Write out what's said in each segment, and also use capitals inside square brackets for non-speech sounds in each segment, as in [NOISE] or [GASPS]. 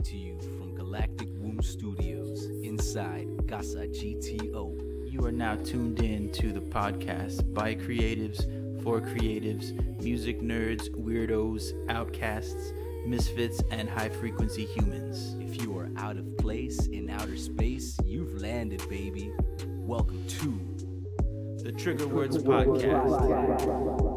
coming to you from Galactic Womb Studios inside Casa GTO. You are now tuned in to the podcast by creatives, for creatives, music nerds, weirdos, outcasts, misfits, and high frequency humans. If you are out of place in outer space, you've landed, baby. Welcome to The Trigger Words Podcast.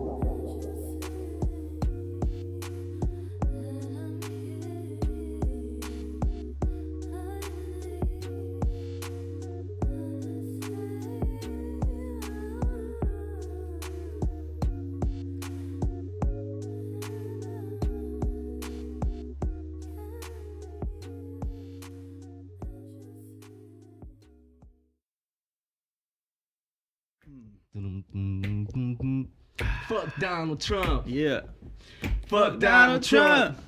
Trump. Yeah. Fuck Donald Trump.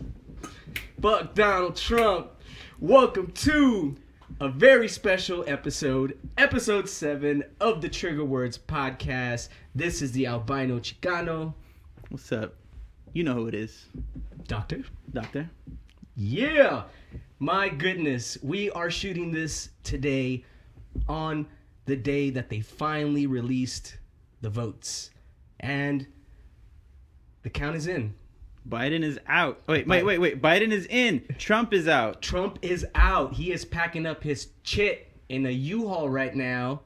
Fuck Donald Trump. Welcome to a very special episode, episode 7 of the Trigger Words podcast. This is the Albino Chicano. What's up? You know who it is, Doctor? Doctor. Yeah. My goodness, we are shooting this today on the day that they finally released the votes. And the count is in. Biden is out. Wait, wait, wait, wait. Biden is in. Trump is out. Trump is out. He is packing up his chit in a U-Haul right now.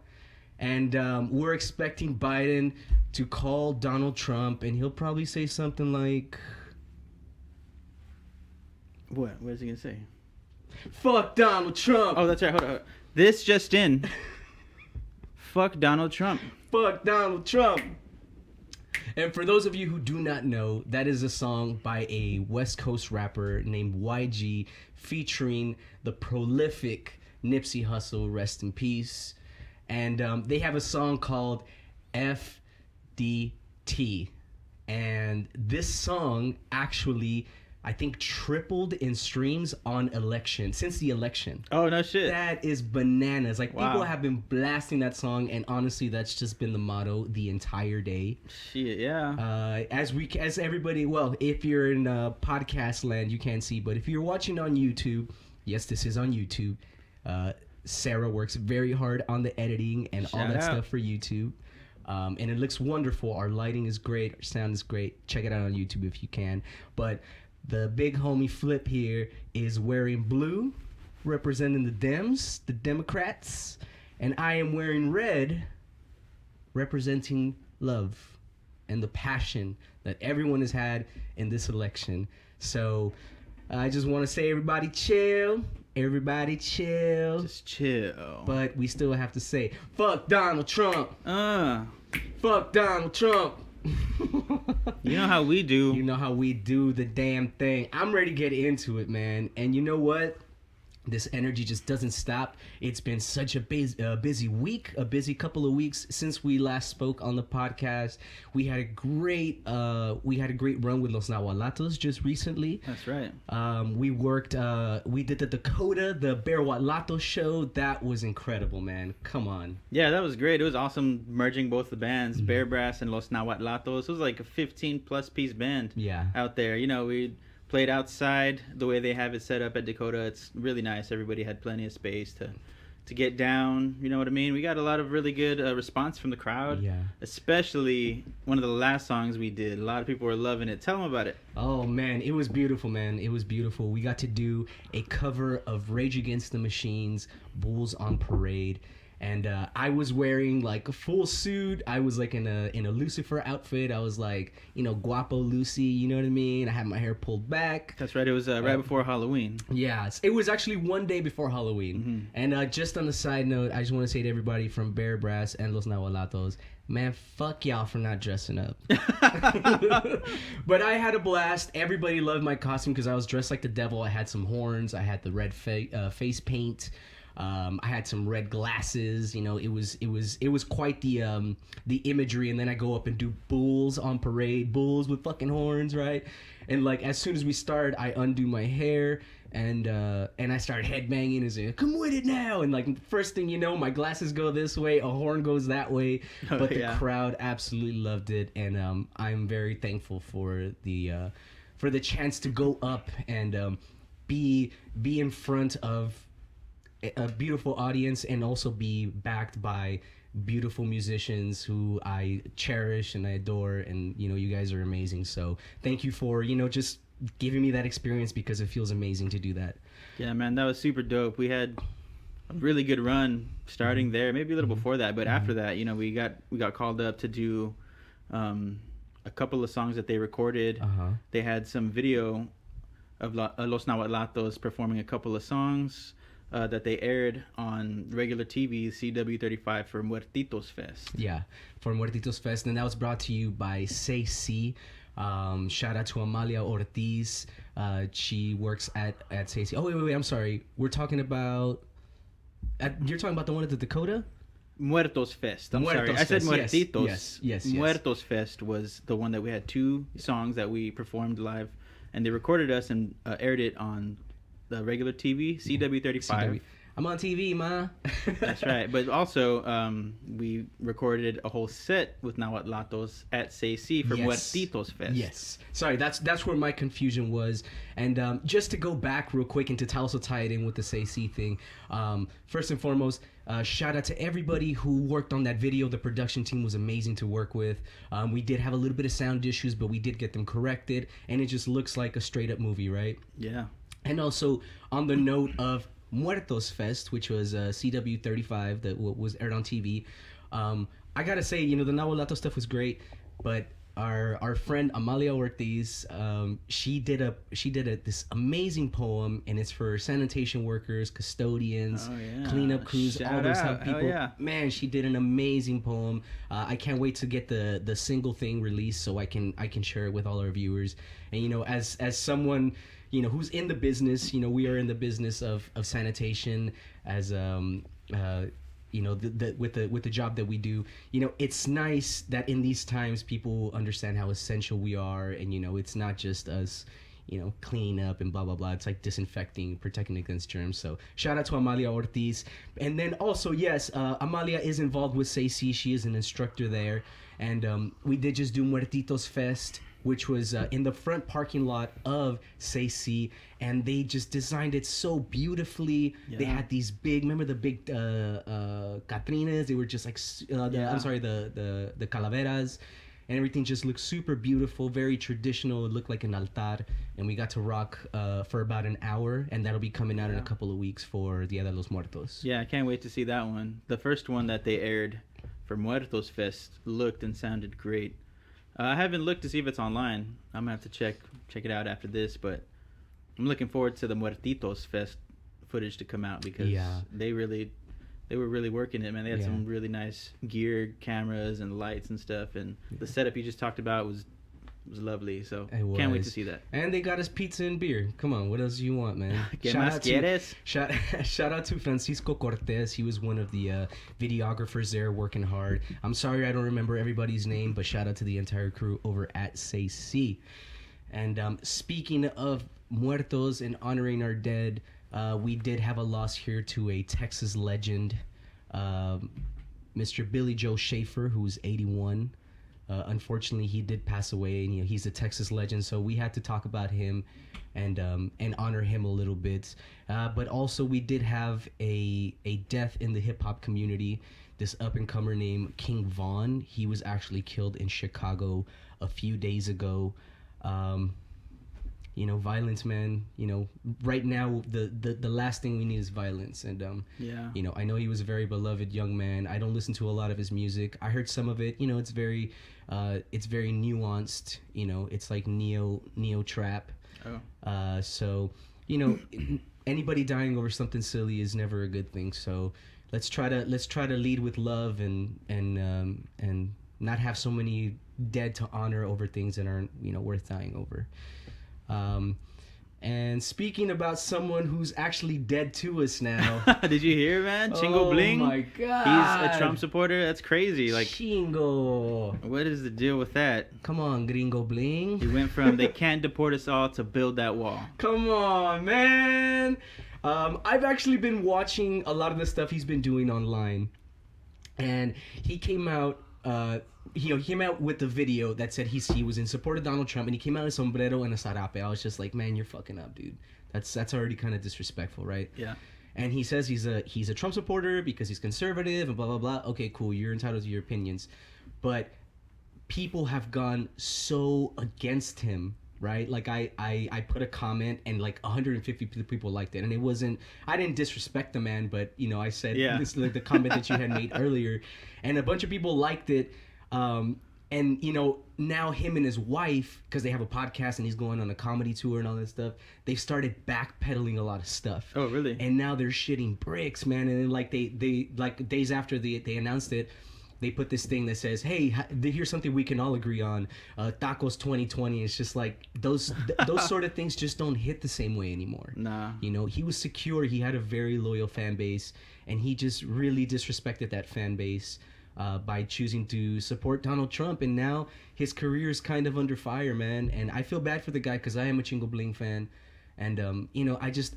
And um, we're expecting Biden to call Donald Trump, and he'll probably say something like, What? What is he gonna say? Fuck Donald Trump. Oh, that's right. Hold on. hold on. This just in. [LAUGHS] Fuck Donald Trump. Fuck Donald Trump. And for those of you who do not know, that is a song by a West Coast rapper named YG featuring the prolific Nipsey Hussle, rest in peace. And um, they have a song called FDT. And this song actually, I think, tripled in streams on election, since the election. Oh no shit. That is bananas. Like Wow. people have been blasting that song, and honestly, that's just been the motto the entire day. Shit. Yeah. Uh, as we, as everybody, well, if you're in uh, podcast land, you can't see, but if you're watching on YouTube, yes, this is on YouTube. Uh, Sarah works very hard on the editing and all that out. stuff for YouTube. Um, and it looks wonderful. Our lighting is great. Our sound is great. Check it out on YouTube if you can. But the big homie Flip here is wearing blue, representing the Dems, the Democrats, and I am wearing red, representing love and the passion that everyone has had in this election. So I just want to say, everybody chill. Everybody chill. Just chill. But we still have to say, fuck Donald Trump. uh, Fuck Donald Trump. You know how we do. You know how we do the damn thing. I'm ready to get into it, man. And you know what? This energy just doesn't stop. It's been such a busy, uh, busy week, a busy couple of weeks since we last spoke on the podcast. We had a great, uh, we had a great run with Los Nahuatlatos just recently. That's right. Um, we worked, uh, we did the Dakota, the Bear Watlato show. That was incredible, man. Come on. Yeah, that was great. It was awesome merging both the bands, Mm-hmm. Bear Brass and Los Nahuatlatos. It was like a 15 plus piece band Yeah. out there. You know, we played outside the way they have it set up at Dakota. It's really nice. Everybody had plenty of space to to get down. You know what I mean? We got a lot of really good uh, response from the crowd. Yeah. Especially one of the last songs we did. A lot of people were loving it. Tell them about it. Oh man, it was beautiful, man. It was beautiful. We got to do a cover of Rage Against the Machines, Bulls on Parade. And uh, I was wearing like a full suit. I was like in a in a Lucifer outfit. I was like, you know, guapo Lucy. You know what I mean? I had my hair pulled back. That's right. It was uh, right before Halloween. Yeah, it was actually one day before Halloween. Mm-hmm. And uh, just on a side note, I just want to say to everybody from Bear Brass and Los Nahuatlatos, man, fuck y'all for not dressing up. [LAUGHS] [LAUGHS] but I had a blast. Everybody loved my costume because I was dressed like the devil. I had some horns. I had the red fa- uh, face paint. Um, I had some red glasses. You know, it was it was it was quite the um, the imagery. And then I go up and do bulls on parade, bulls with fucking horns, right? And like as soon as we start, I undo my hair and uh, and I start headbanging and saying, "Come with it now!" And like first thing you know, my glasses go this way, a horn goes that way. [LAUGHS] Oh, But the yeah. crowd absolutely loved it, and um, I'm very thankful for the uh, for the chance to go up and um, be be in front of a- beautiful audience and also be backed by beautiful musicians who I cherish and I adore. And you know you guys are amazing. So thank you for you know just giving me that experience because it feels amazing to do that. Yeah, man, that was super dope. We had a really good run starting Mm-hmm. there, maybe a little before that, but after that, you know, we got we got called up to do um, a couple of songs that they recorded. uh-huh. They had some video of La- Los Nahuatlatos performing a couple of songs uh, that they aired on regular TV, CW35 for Muertitos Fest. Yeah, for Muertitos Fest, and that was brought to you by SAY Sí. Um, shout out to Amalia Ortiz. Uh, she works at at SAY Sí. Oh wait, wait, wait. I'm sorry. We're talking about. At, you're talking about the one at the Dakota. Muertos Fest. I'm sorry. Muertos I said Muertitos. yes, yes, yes. Muertos Fest was the one that we had two songs that we performed live, and they recorded us and uh, aired it on the regular TV, CW35. CW. I'm on TV, ma. [LAUGHS] That's right. But also, um, we recorded a whole set with Nahuatlatos at CC for Yes. Muertitos Fest. Yes. Sorry, that's that's where my confusion was. And um, just to go back real quick and to also tie it in with the SAY Sí thing, um, first and foremost, uh, shout out to everybody who worked on that video. The production team was amazing to work with. Um, we did have a little bit of sound issues, but we did get them corrected, and it just looks like a straight up movie, right? Yeah. And also on the note of Muertos Fest, which was uh, CW35 that w- was aired on TV, um, I gotta say, you know, the Nahuatlato stuff was great, but our our friend Amalia Ortiz, um, she did a she did a, this amazing poem, and it's for sanitation workers, custodians, Oh, yeah. cleanup crews, all those type people. yeah. Man, she did an amazing poem. Uh, I can't wait to get the the single thing released so I can I can share it with all our viewers. And you know, as as someone you know who's in the business, you know, we are in the business of of sanitation as um uh you know the, the with the with the job that we do you know it's nice that in these times people understand how essential we are and you know it's not just us you know, cleaning up and blah blah blah. It's like disinfecting, protecting against germs. So shout out to Amalia Ortiz, and then also yes, uh, Amalia is involved with SAY Sí. She is an instructor there, and um, we did just do Muertitos Fest, which was uh, in the front parking lot of SAY Sí, and they just designed it so beautifully. They had these big, remember the big uh, uh, Catrinas? They were just like, uh, the, Yeah. I'm sorry, the the the calaveras and everything just looked super beautiful, very traditional. It looked like an altar, and we got to rock uh, for about an hour, and that'll be coming out in a couple of weeks for Dia de los Muertos. Yeah, I can't wait to see that one. The first one that they aired for Muertos Fest looked and sounded great. Uh, I haven't looked to see if it's online. I'm gonna have to check check it out after this, but I'm looking forward to the Muertitos Fest footage to come out because Yeah. they really they were really working it, man. They had Yeah. some really nice gear, cameras, and lights and stuff, and the setup you just talked about was was lovely. So It can't wait to see that. And they got us pizza and beer. Come on, what else do you want, man? [LAUGHS] ¿Qué Shout out to- Shout, [LAUGHS] shout out to Francisco Cortez. He was one of the uh, videographers there working hard. I'm sorry I don't remember everybody's name, but shout out to the entire crew over at SAY Sí. And um, speaking of muertos and honoring our dead, uh, we did have a loss here to a Texas legend, um, Mr. Billy Joe Shaver, who's 81. Uh, unfortunately, he did pass away, and you know, he's a Texas legend, so we had to talk about him and um, and honor him a little bit. Uh, but also, we did have a a death in the hip hop community. This up and comer named King Von. He was actually killed in Chicago a few days ago. Um, you know, violence, man. You know, right now the, the the last thing we need is violence, and um, Yeah. you know, I know he was a very beloved young man. I don't listen to a lot of his music. I heard some of it. You know, it's very, uh, it's very nuanced. You know, it's like neo neo trap. Oh. Uh, so, you know, [CLEARS THROAT] anybody dying over something silly is never a good thing. So, let's try to let's try to lead with love and and um, and not have so many dead to honor over things that aren't you know worth dying over. Um, and speaking about someone who's actually dead to us now. [LAUGHS] Did you hear, man? Chingo oh Bling. my god. He's a Trump supporter. That's crazy. Like, Chingo. what is the deal with that? Come on, Gringo Bling. He went from they [LAUGHS] can't deport us all to build that wall. Come on, man. Um, I've actually been watching a lot of the stuff he's been doing online, and he came out. Uh, he, he came out with the video that said he's, he was in support of Donald Trump, and he came out in sombrero and a sarape. I was just like, man, you're fucking up, dude. That's that's already kind of disrespectful, right? Yeah. And he says he's a he's a Trump supporter because he's conservative and blah blah blah. Okay, cool. You're entitled to your opinions, but people have gone so against him right like I, I i put a comment and like 150 people liked it and it wasn't i didn't disrespect the man but you know i said Yeah. this like the comment that you had made [LAUGHS] earlier and a bunch of people liked it um and you know now him and his wife because they have a podcast and he's going on a comedy tour and all that stuff they've started backpedaling a lot of stuff Oh, really? and now they're shitting bricks, man. And then like they they like days after they they announced it, they put this thing that says, "Hey, here's something we can all agree on, uh, tacos 2020." It's just like those th- [LAUGHS] those sort of things just don't hit the same way anymore. Nah. You know, he was secure. He had a very loyal fan base, and he just really disrespected that fan base uh, by choosing to support Donald Trump. And now his career is kind of under fire, man. And I feel bad for the guy because I am a Chingo Bling fan, and um, you know, I just.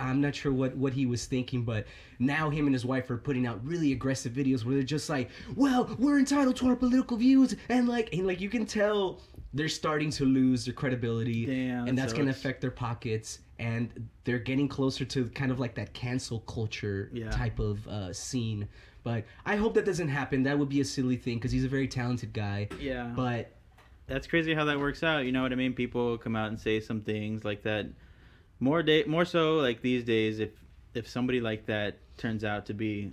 I'm not sure what, what he was thinking, but now him and his wife are putting out really aggressive videos where they're just like, "Well, we're entitled to our political views," and like, and like you can tell they're starting to lose their credibility, Damn, and that that's gonna sucks. affect their pockets and they're getting closer to kind of like that cancel culture Yeah. type of uh, scene but i hope that doesn't happen that would be a silly thing because he's a very talented guy Yeah. but that's crazy how that works out. You know what I mean? People come out and say some things like that. More day, more so like these days. If if somebody like that turns out to be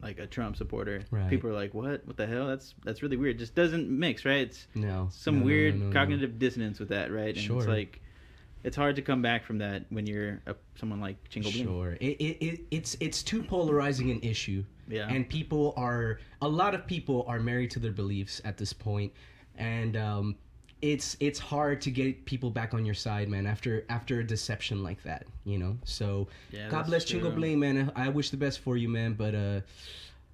like a Trump supporter, Right. people are like, "What? What the hell? That's that's really weird." Just doesn't mix, right? It's no some No, weird no, no, cognitive dissonance with that, right? And Sure. it's like it's hard to come back from that when you're a, someone like Chingo sure it, it, it, it's it's too polarizing an issue Yeah. and people are a lot of people are married to their beliefs at this point and um it's it's hard to get people back on your side man after after a deception like that you know so Yeah, god bless chingo bling man I, I wish the best for you man but uh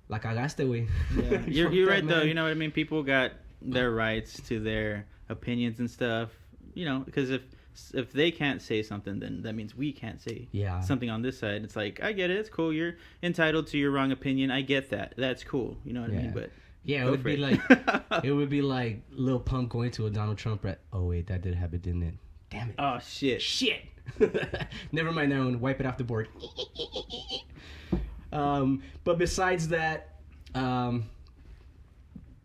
la cagaste way Yeah. [LAUGHS] You're, you're right though. You know what I mean? People got their rights to their opinions and stuff. You know, because if if they can't say something, then that means we can't say yeah something on this side. It's like I get it. It's cool. You're entitled to your wrong opinion. I get that. That's cool. You know what I mean? But yeah it go would be it. like [LAUGHS] it would be like Lil Pump going to a Donald Trump rap. Oh wait, that did happen, didn't it? Damn it. oh shit. Shit. [LAUGHS] Never mind that one. Wipe it off the board. um, but besides that, um,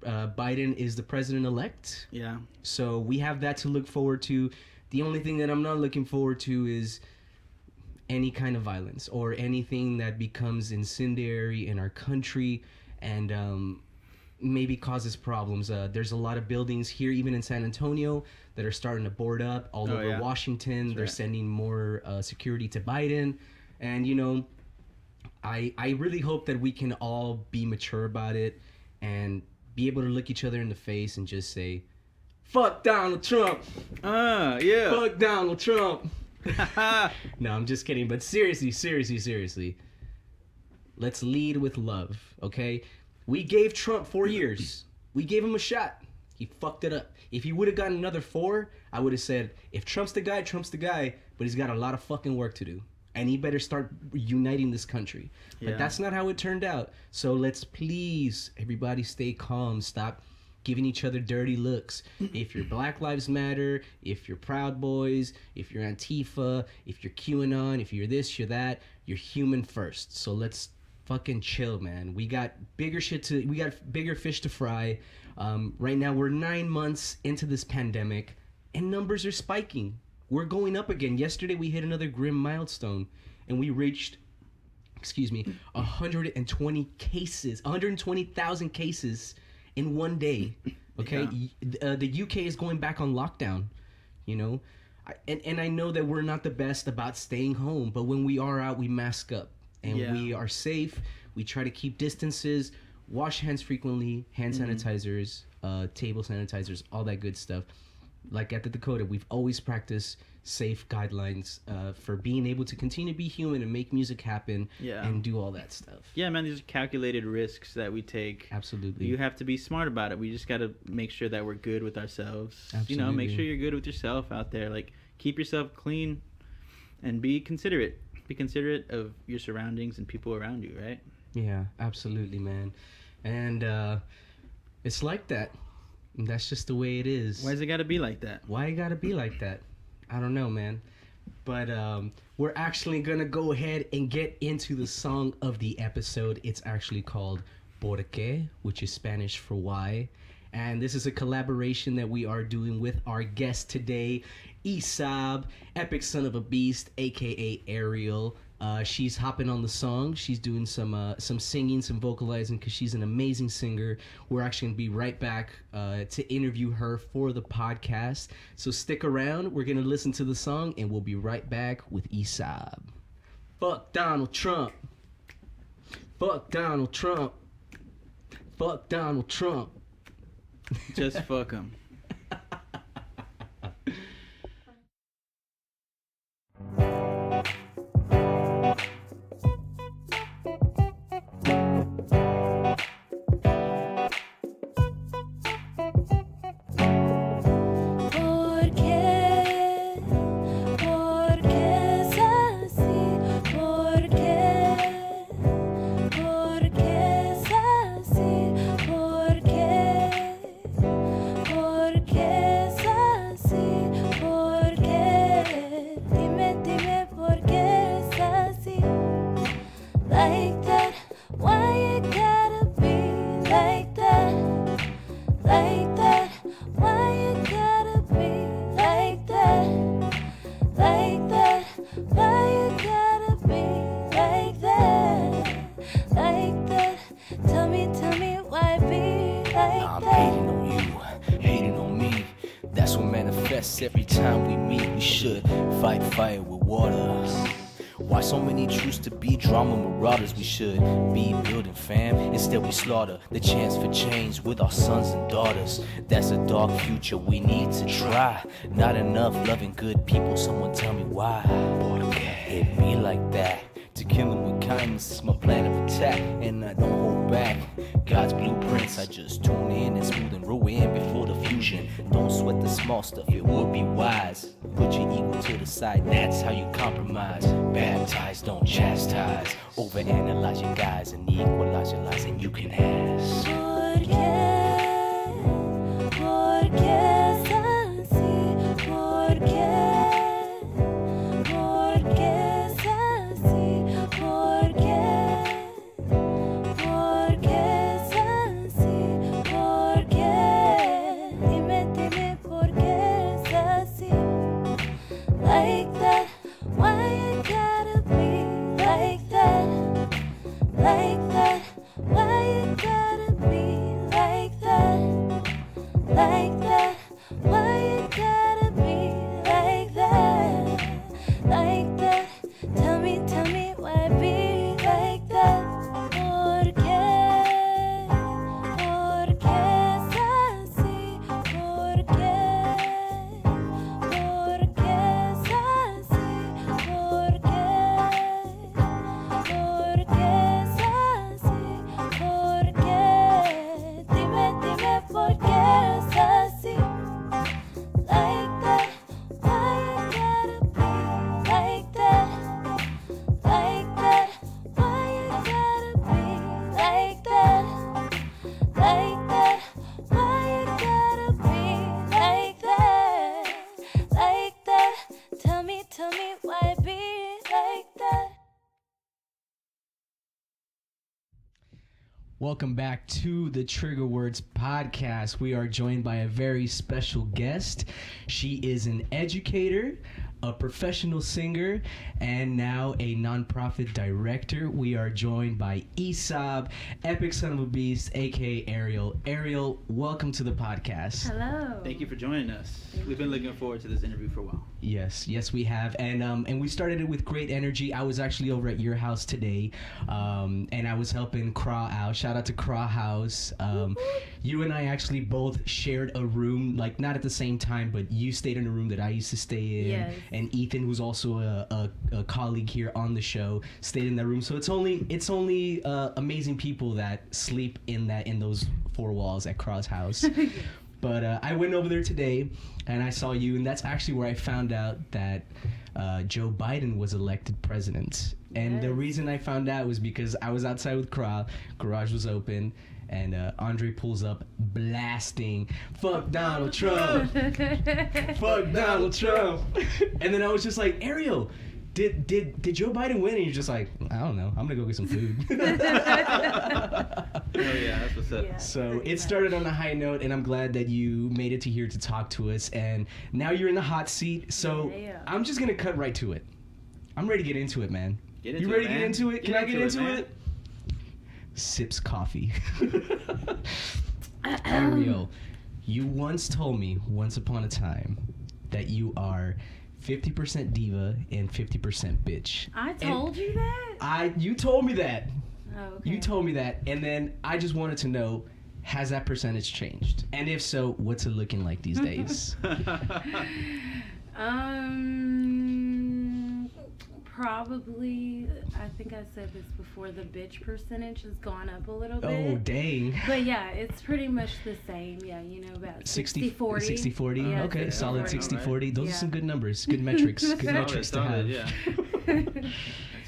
uh, Biden is the president elect. Yeah. So we have that to look forward to. The only thing that I'm not looking forward to is any kind of violence or anything that becomes incendiary in our country and um, maybe causes problems. Uh, there's a lot of buildings here, even in San Antonio, that are starting to board up. All Oh, over yeah. Washington, they're right. sending more uh, security to Biden, and you know, I I really hope that we can all be mature about it and be able to look each other in the face and just say, "Fuck Donald Trump! Ah, yeah. Fuck Donald Trump!" [LAUGHS] [LAUGHS] no, I'm just kidding. But seriously, seriously, seriously, let's lead with love, okay? We gave Trump four years. We gave him a shot. He fucked it up. If he would have gotten another four, I would have said, if Trump's the guy, Trump's the guy. But he's got a lot of fucking work to do. And he better start uniting this country. Yeah. But that's not how it turned out. So let's please, everybody stay calm. Stop giving each other dirty looks. if you're Black Lives Matter, if you're Proud Boys, if you're Antifa, if you're QAnon, if you're this, you're that, you're human first. So let's fucking chill, man. We got bigger shit to, we got bigger fish to fry. Um, right now, we're nine months into this pandemic, and numbers are spiking. We're going up again. Yesterday, we hit another grim milestone, and we reached excuse me, 120 cases, 120,000 cases in one day. [LAUGHS] Okay, Y- uh, the UK is going back on lockdown. You know, I, and and I know that we're not the best about staying home, but when we are out, we mask up and Yeah. we are safe. We try to keep distances, wash hands frequently, hand sanitizers, uh, table sanitizers, all that good stuff. Like at the Dakota, we've always practiced safe guidelines uh, for being able to continue to be human and make music happen Yeah. and do all that stuff. Yeah, man. These are calculated risks that we take. Absolutely. You have to be smart about it. We just got to make sure that we're good with ourselves. You know, make sure you're good with yourself out there. Like, keep yourself clean and be considerate. Be considerate of your surroundings and people around you, right? Yeah, absolutely, man. And uh, it's like that. That's just the way it is. Why's it got to be like that? Why it gotta be like that? I don't know, man. But um, we're actually gonna go ahead and get into the song of the episode. It's actually called "Por qué," which is Spanish for why. And this is a collaboration that we are doing with our guest today, Esoab, Epic Son of a Beast, aka Ariel. Uh, she's hopping on the song. She's doing some uh, some singing, some vocalizing because she's an amazing singer. We're actually gonna be right back uh, to interview her for the podcast. So stick around. We're gonna listen to the song and we'll be right back with Esoab. Fuck Donald Trump. Fuck Donald Trump. Fuck Donald Trump. Just fuck him. Every time we meet. We should fight fire with water. Why so many truths to be drama marauders? We should be building fam. Instead, we slaughter the chance for change with our sons and daughters. That's a dark future we need to try. Not enough loving good people. Someone tell me why. It be like that. To kill them kindness is my plan of attack, and I don't hold back. God's blueprints, I just tune in and smooth and roll in before the fusion. Don't sweat the small stuff, it would be wise. Put your ego to the side, that's how you compromise. Baptize, don't chastise. Overanalyze your guys and equalize your lies, and you can ask. Welcome back to the Trigger Words podcast. We are joined by a very special guest. She is an educator, a professional singer, and now a nonprofit director. We are joined by Esoab, Epic Son of a Beast, aka Ariel. Ariel, welcome to the podcast. Hello. Thank you for joining us. We've been looking forward to this interview for a while. Yes, yes, we have, and um, and we started it with great energy. I was actually over at your house today, um, and I was helping Craw out. Shout out to Craw House. Um, you and I actually both shared a room, like not at the same time, but you stayed in a room that I used to stay in, Yes. and Ethan, who's also a, a, a colleague here on the show, stayed in that room. So it's only it's only uh, amazing people that sleep in that in those four walls at Craw's house. [LAUGHS] But uh, I went over there today and I saw you, and that's actually where I found out that uh, Joe Biden was elected president. And the reason I found out was because I was outside with Craw, garage was open, and uh, Andre pulls up blasting, "Fuck Donald Trump, [LAUGHS] fuck Donald Trump," and then I was just like, Ariel. Did, did did Joe Biden win? And you're just like, I don't know. I'm gonna go get some food. [LAUGHS] Oh yeah, that's what's up. Yeah. So pretty it much. started on a high note, and I'm glad that you made it to here to talk to us. And now you're in the hot seat. So Yeah. I'm just gonna cut right to it. I'm ready to get into it, man. Get into you it, ready to get into it? Can I get into man. it? Sips coffee. [LAUGHS] [LAUGHS] Ariel, you once told me once upon a time that you are 50% diva and 50% bitch. I told you that. I you told me that. Oh, okay. You told me that, and then I just wanted to know has that percentage changed? And if so, what's it looking like these [LAUGHS] days? Um, probably. I think I said this before. The bitch percentage has gone up a little oh, bit. oh, dang. But yeah, it's pretty much the same. Yeah, you know, about 60 60 40. 60 40. Yeah, okay, 60, solid 40. 60 40. Those Yeah. are some good numbers, good metrics, [LAUGHS] good Solid, metrics to have. yeah. [LAUGHS]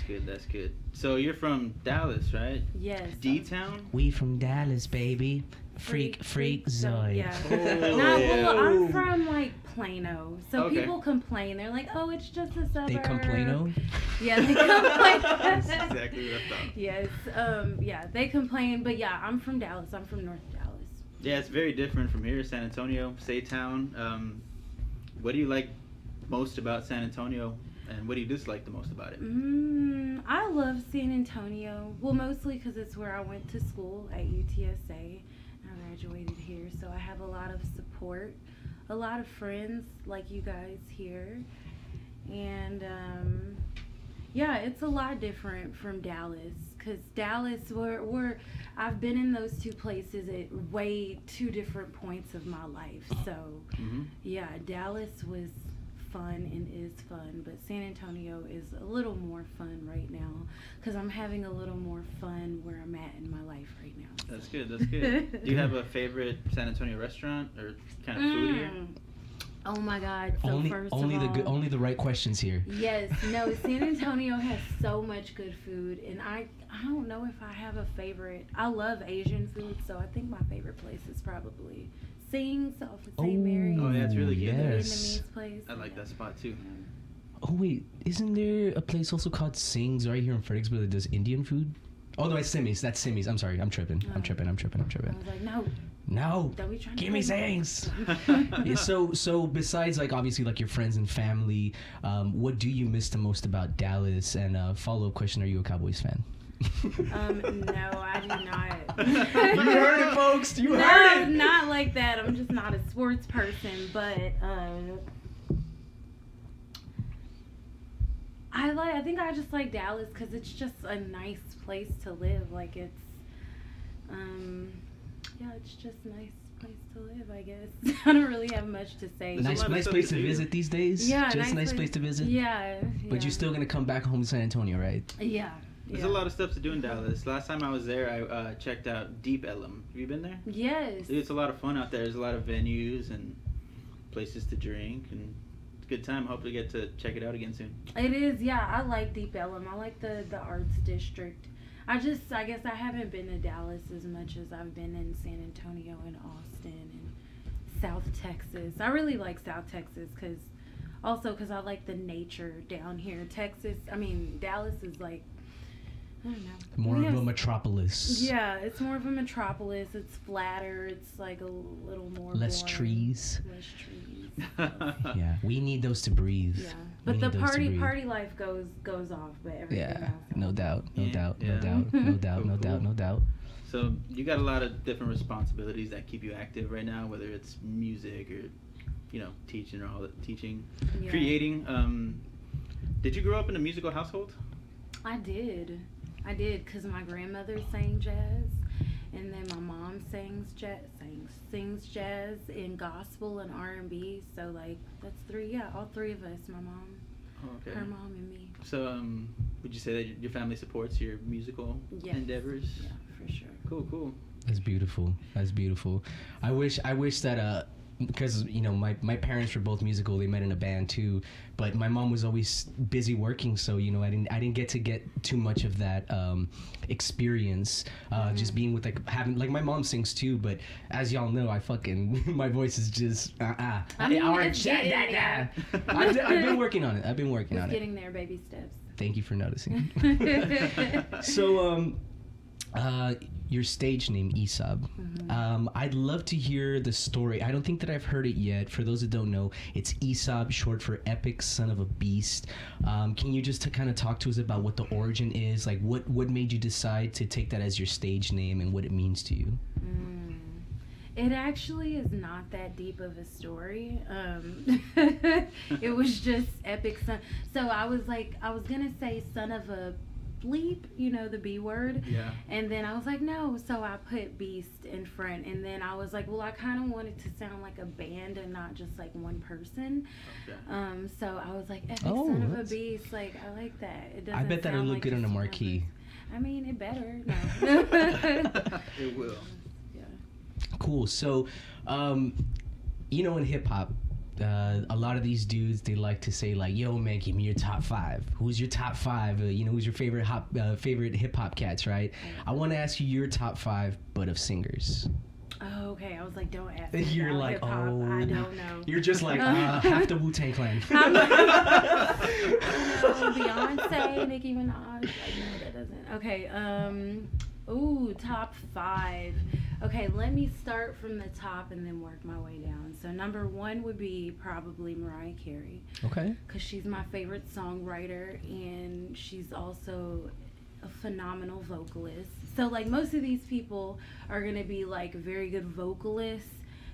That's good. That's good. So you're from Dallas, right? yes. D town. We from Dallas, baby. Freak, freak, Zoid. Yeah. Oh, Not, yeah. well, I'm from like Plano, so Okay. people complain. They're like, "Oh, it's just a suburb." They complain. Yeah, they complain. [LAUGHS] That's exactly what I thought. Yes. Um. Yeah, they complain, but yeah, I'm from Dallas. I'm from North Dallas. Yeah, it's very different from here, San Antonio, Saytown. Um, what do you like most about San Antonio, and what do you dislike the most about it? Mm, I love San Antonio. Well, mostly because it's where I went to school at UTSA. I graduated here, so I have a lot of support, a lot of friends like you guys here, and um, yeah, it's a lot different from Dallas. Cause Dallas, we're, we're I've been in those two places at way two different points of my life. So hmm yeah, Dallas was fun and is fun, but San Antonio is a little more fun right now because I'm having a little more fun where I'm at in my life right now. That's good. That's good. [LAUGHS] do you have a favorite San Antonio restaurant or kind of food here? Mm. Oh my God! So only first only of the all, good, only the right questions here. Yes, no, [LAUGHS] San Antonio has so much good food, and I I don't know if I have a favorite. I love Asian food, so I think my favorite place is probably Sings off of St. Mary. Oh, yeah, it's really good there. Yes. Vietnamese place. I like that spot too. Oh wait, isn't there a place also called Sings right here in Fredericksburg that does Indian food? Oh no, it's Simmy's. That's Simmy's. I'm sorry. I'm tripping. I'm Oh. tripping. I'm tripping. I'm I tripping. was like, no, No. don't trying to Give me play Sings. [LAUGHS] Yeah, so so besides like obviously like your friends and family, um, what do you miss the most about Dallas? And uh, follow up question: Are you a Cowboys fan? Um, no, I do not. you heard it, folks. You no, heard it. not like that. I'm just not a sports person, but uh, I like. I think I just like Dallas because it's just a nice place to live. Like it's, um, yeah, it's just nice place to live. I guess [LAUGHS] I don't really have much to say. A Nice, nice place to to visit these days. Yeah, just nice, place to visit. Yeah, But you're still gonna come back home to San Antonio, right? Yeah. There's yeah. a lot of stuff to do in Dallas. Last time I was there, I uh, checked out Deep Ellum. Have you been there? Yes. It's a lot of fun out there. There's a lot of venues and places to drink, and it's a good time. Hope to get to check it out again soon. It is, yeah. I like Deep Ellum. I like the the arts district. I just, I guess, I haven't been to Dallas as much as I've been in San Antonio and Austin and South Texas. I really like South Texas because, also because I like the nature down here. Texas, I mean, Dallas is like, I don't know. More We of a metropolis. Yeah, it's more of a metropolis. It's flatter. It's like a little more Less boring. trees. Less trees. [LAUGHS] Yeah, we need those to breathe. Yeah, We but the need those to party party life goes goes off, but everything Yeah, else. no doubt, no Yeah, doubt, no yeah. doubt, no [LAUGHS] doubt, Cool, no doubt, no doubt. So you got a lot of different responsibilities that keep you active right now, whether it's music or, you know, teaching or all that teaching, Yeah. creating. Um, did you grow up in a musical household? I did, I did, cause my grandmother sang jazz, and then my mom sings jazz, sings sings jazz and gospel and R and B. So like that's three, yeah, all three of us, my mom, Oh, okay. her mom, and me. So um, would you say that your family supports your musical Yes. endeavors? Yeah, for sure. Cool, cool. That's beautiful. That's beautiful. I wish I wish that uh because you know my, my parents were both musical they met in a band too but my mom was always busy working so you know i didn't i didn't get to get too much of that um, experience uh, just being with like having like my mom sings too but as y'all know i fucking [LAUGHS] my voice is just uh, uh, I mean, Or- it's getting there. I've, I've been working on it i've been working Just on it. getting there, baby steps. thank you for noticing. [LAUGHS] So um uh your stage name Esoab. Um, I'd love to hear the story. I don't think that I've heard it yet. For those that don't know, it's Esoab, short for Epic Son of a Beast. Um, can you just to kind of talk to us about what the origin is? Like, what what made you decide to take that as your stage name and what it means to you? Mm. It actually is not that deep of a story. Um, [LAUGHS] it was just epic son. So I was like, I was gonna say son of a bleep, you know, the B word. Yeah. And then I was like, no. So I put beast in front. And then I was like, well, I kind of wanted to sound like a band and not just like one person. Okay. Um, so I was like, epic Oh, son of a beast. Like, I like that. It doesn't I bet that'll look like good on a marquee. person. I mean, it better. No. [LAUGHS] it will. yeah. Cool. So, um, you know, in hip hop, uh, a lot of these dudes they like to say like, "Yo, man, give me your top five. Who's your top five? Uh, you know, who's your favorite hop, uh, favorite hip hop cats? Right? I want to ask you your top five, but of singers. Oh, okay. I was like, don't ask [LAUGHS] me You're like, hip-hop. I oh. don't know. [LAUGHS] You're just like [LAUGHS] uh, half the Wu Tang Clan. I'm like, no, Beyonce, Nicki Minaj. Like, no, that doesn't. Okay. Um. Ooh, top five. Okay, let me start from the top and then work my way down. So number one would be probably Mariah Carey okay. because she's my favorite songwriter and she's also a phenomenal vocalist. So like most of these people are gonna be like very good vocalists,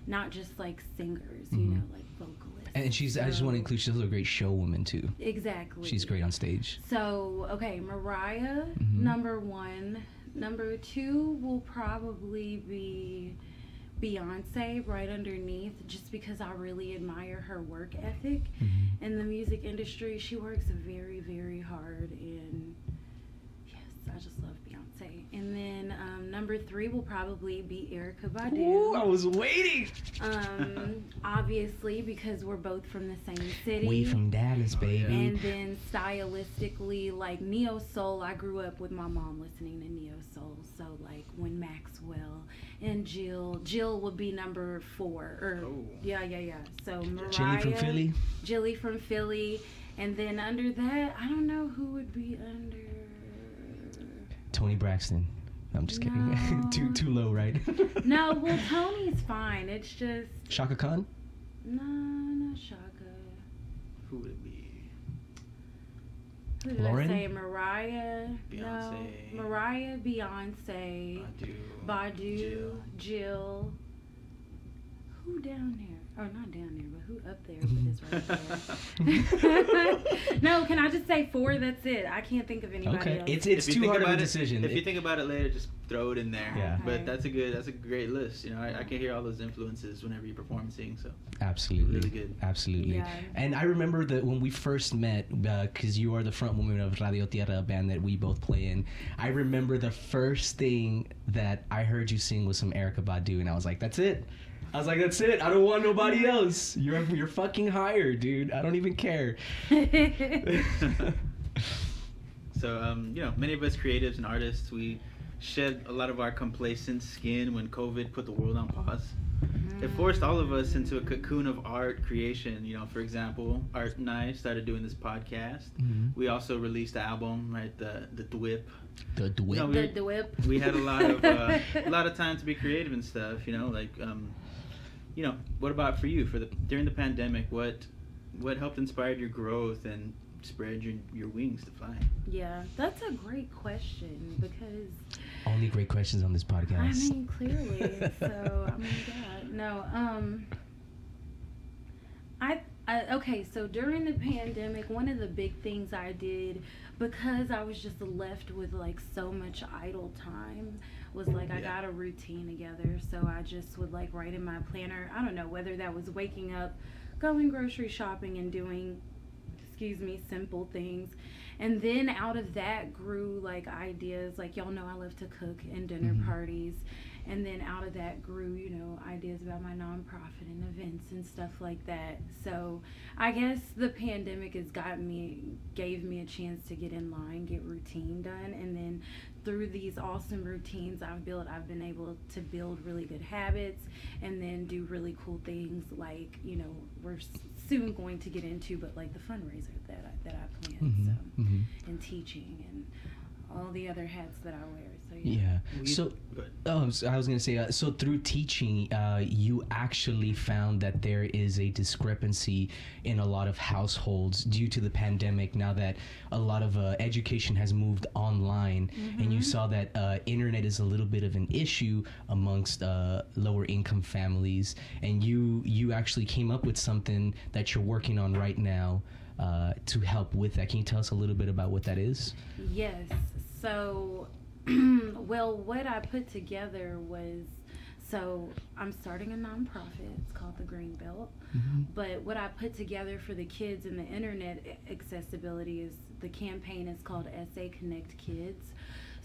not just like singers, you Mhm. know, like vocalists. And she's. I just want to include. She's also a great showwoman too. exactly. She's great on stage. So okay, Mariah, Mhm. number one. Number two will probably be Beyonce right underneath, just because I really admire her work ethic mm-hmm. in the music industry. She works very, very hard, and yes, I just love Beyonce. And then um, number three will probably be Erykah Badu. Ooh, I was waiting. um, [LAUGHS] obviously, because we're both from the same city. We from Dallas, baby. And then stylistically, like neo soul, I grew up with my mom listening to neo soul. So like when Maxwell and Jill, Jill would be number four. Or Oh. yeah, yeah, yeah. So Mariah, Chili from Philly. Jilly from Philly, and then under that, I don't know who would be under. Toni Braxton. I'm just kidding. No. [LAUGHS] too too low, right? No, well Toni's fine. It's just Chaka Khan. no, not Chaka. Who would it be? Who did Lauren? I say? Mariah. Beyonce. No, Mariah, Beyonce. Badu. Badu, Jill. Jill. Who down there? Oh, not down there, but who up there? [LAUGHS] But is right there. [LAUGHS] no, can I just say four? That's it. I can't think of anybody Okay, else. it's it's too hard of a about it- decision. If you think about it later, just throw it in there. Yeah. But Okay. that's a good, that's a great list. You know, I, I can hear all those influences whenever you perform and sing. So absolutely, really good. absolutely. Yeah. And I remember that when we first met, uh, because you are the front woman of Radio Tierra, a band that we both play in. I remember the first thing that I heard you sing was some Erykah Badu, and I was like, "That's it." I was like, "That's it. I don't want nobody else. You're you're fucking hired, dude. I don't even care." [LAUGHS] So, um, you know, many of us creatives and artists, we shed a lot of our complacent skin when COVID put the world on pause. It forced all of us into a cocoon of art creation. You know, for example, Art and I started doing this podcast. Mhm. We also released the album, right? The the Dwip. The the whip. No, the, the whip. We had a lot of uh, [LAUGHS] a lot of time to be creative and stuff. You know, like um, you know, what about for you for the during the pandemic? What what helped inspire your growth and spread your your wings to fly? Yeah, that's a great question because Only great questions on this podcast. I mean clearly. [LAUGHS] so I mean, God, no. Um, I, I okay. So during the pandemic, one of the big things I did because I was just left with like so much idle time was like I Yeah. got a routine together. So I just would like write in my planner. I don't know whether that was waking up, going grocery shopping, and doing excuse me, simple things. And then out of that grew like ideas, like y'all know I love to cook and dinner Mhm. parties. And then out of that grew, you know, ideas about my nonprofit and events and stuff like that. So I guess the pandemic has gotten me, gave me a chance to get in line, get routine done. And then through these awesome routines I've built, I've been able to build really good habits and then do really cool things like, you know, we're soon going to get into, but like the fundraiser that I, that I planned. Mhm, So, mhm. and teaching and all the other hats that I wear. So, yeah. Yeah. So, oh, so I was gonna say, uh, so through teaching, uh, you actually found that there is a discrepancy in a lot of households due to the pandemic. Now that a lot of uh, education has moved online, and you saw that uh, internet is a little bit of an issue amongst uh, lower income families, and you you actually came up with something that you're working on right now. Uh, to help with that, can you tell us a little bit about what that is? Yes. So, [CLEARS THROAT] well, what I put together was so I'm starting a nonprofit. It's called the Green Belt. But what I put together for the kids and the internet accessibility is the campaign is called SA Connect Kids.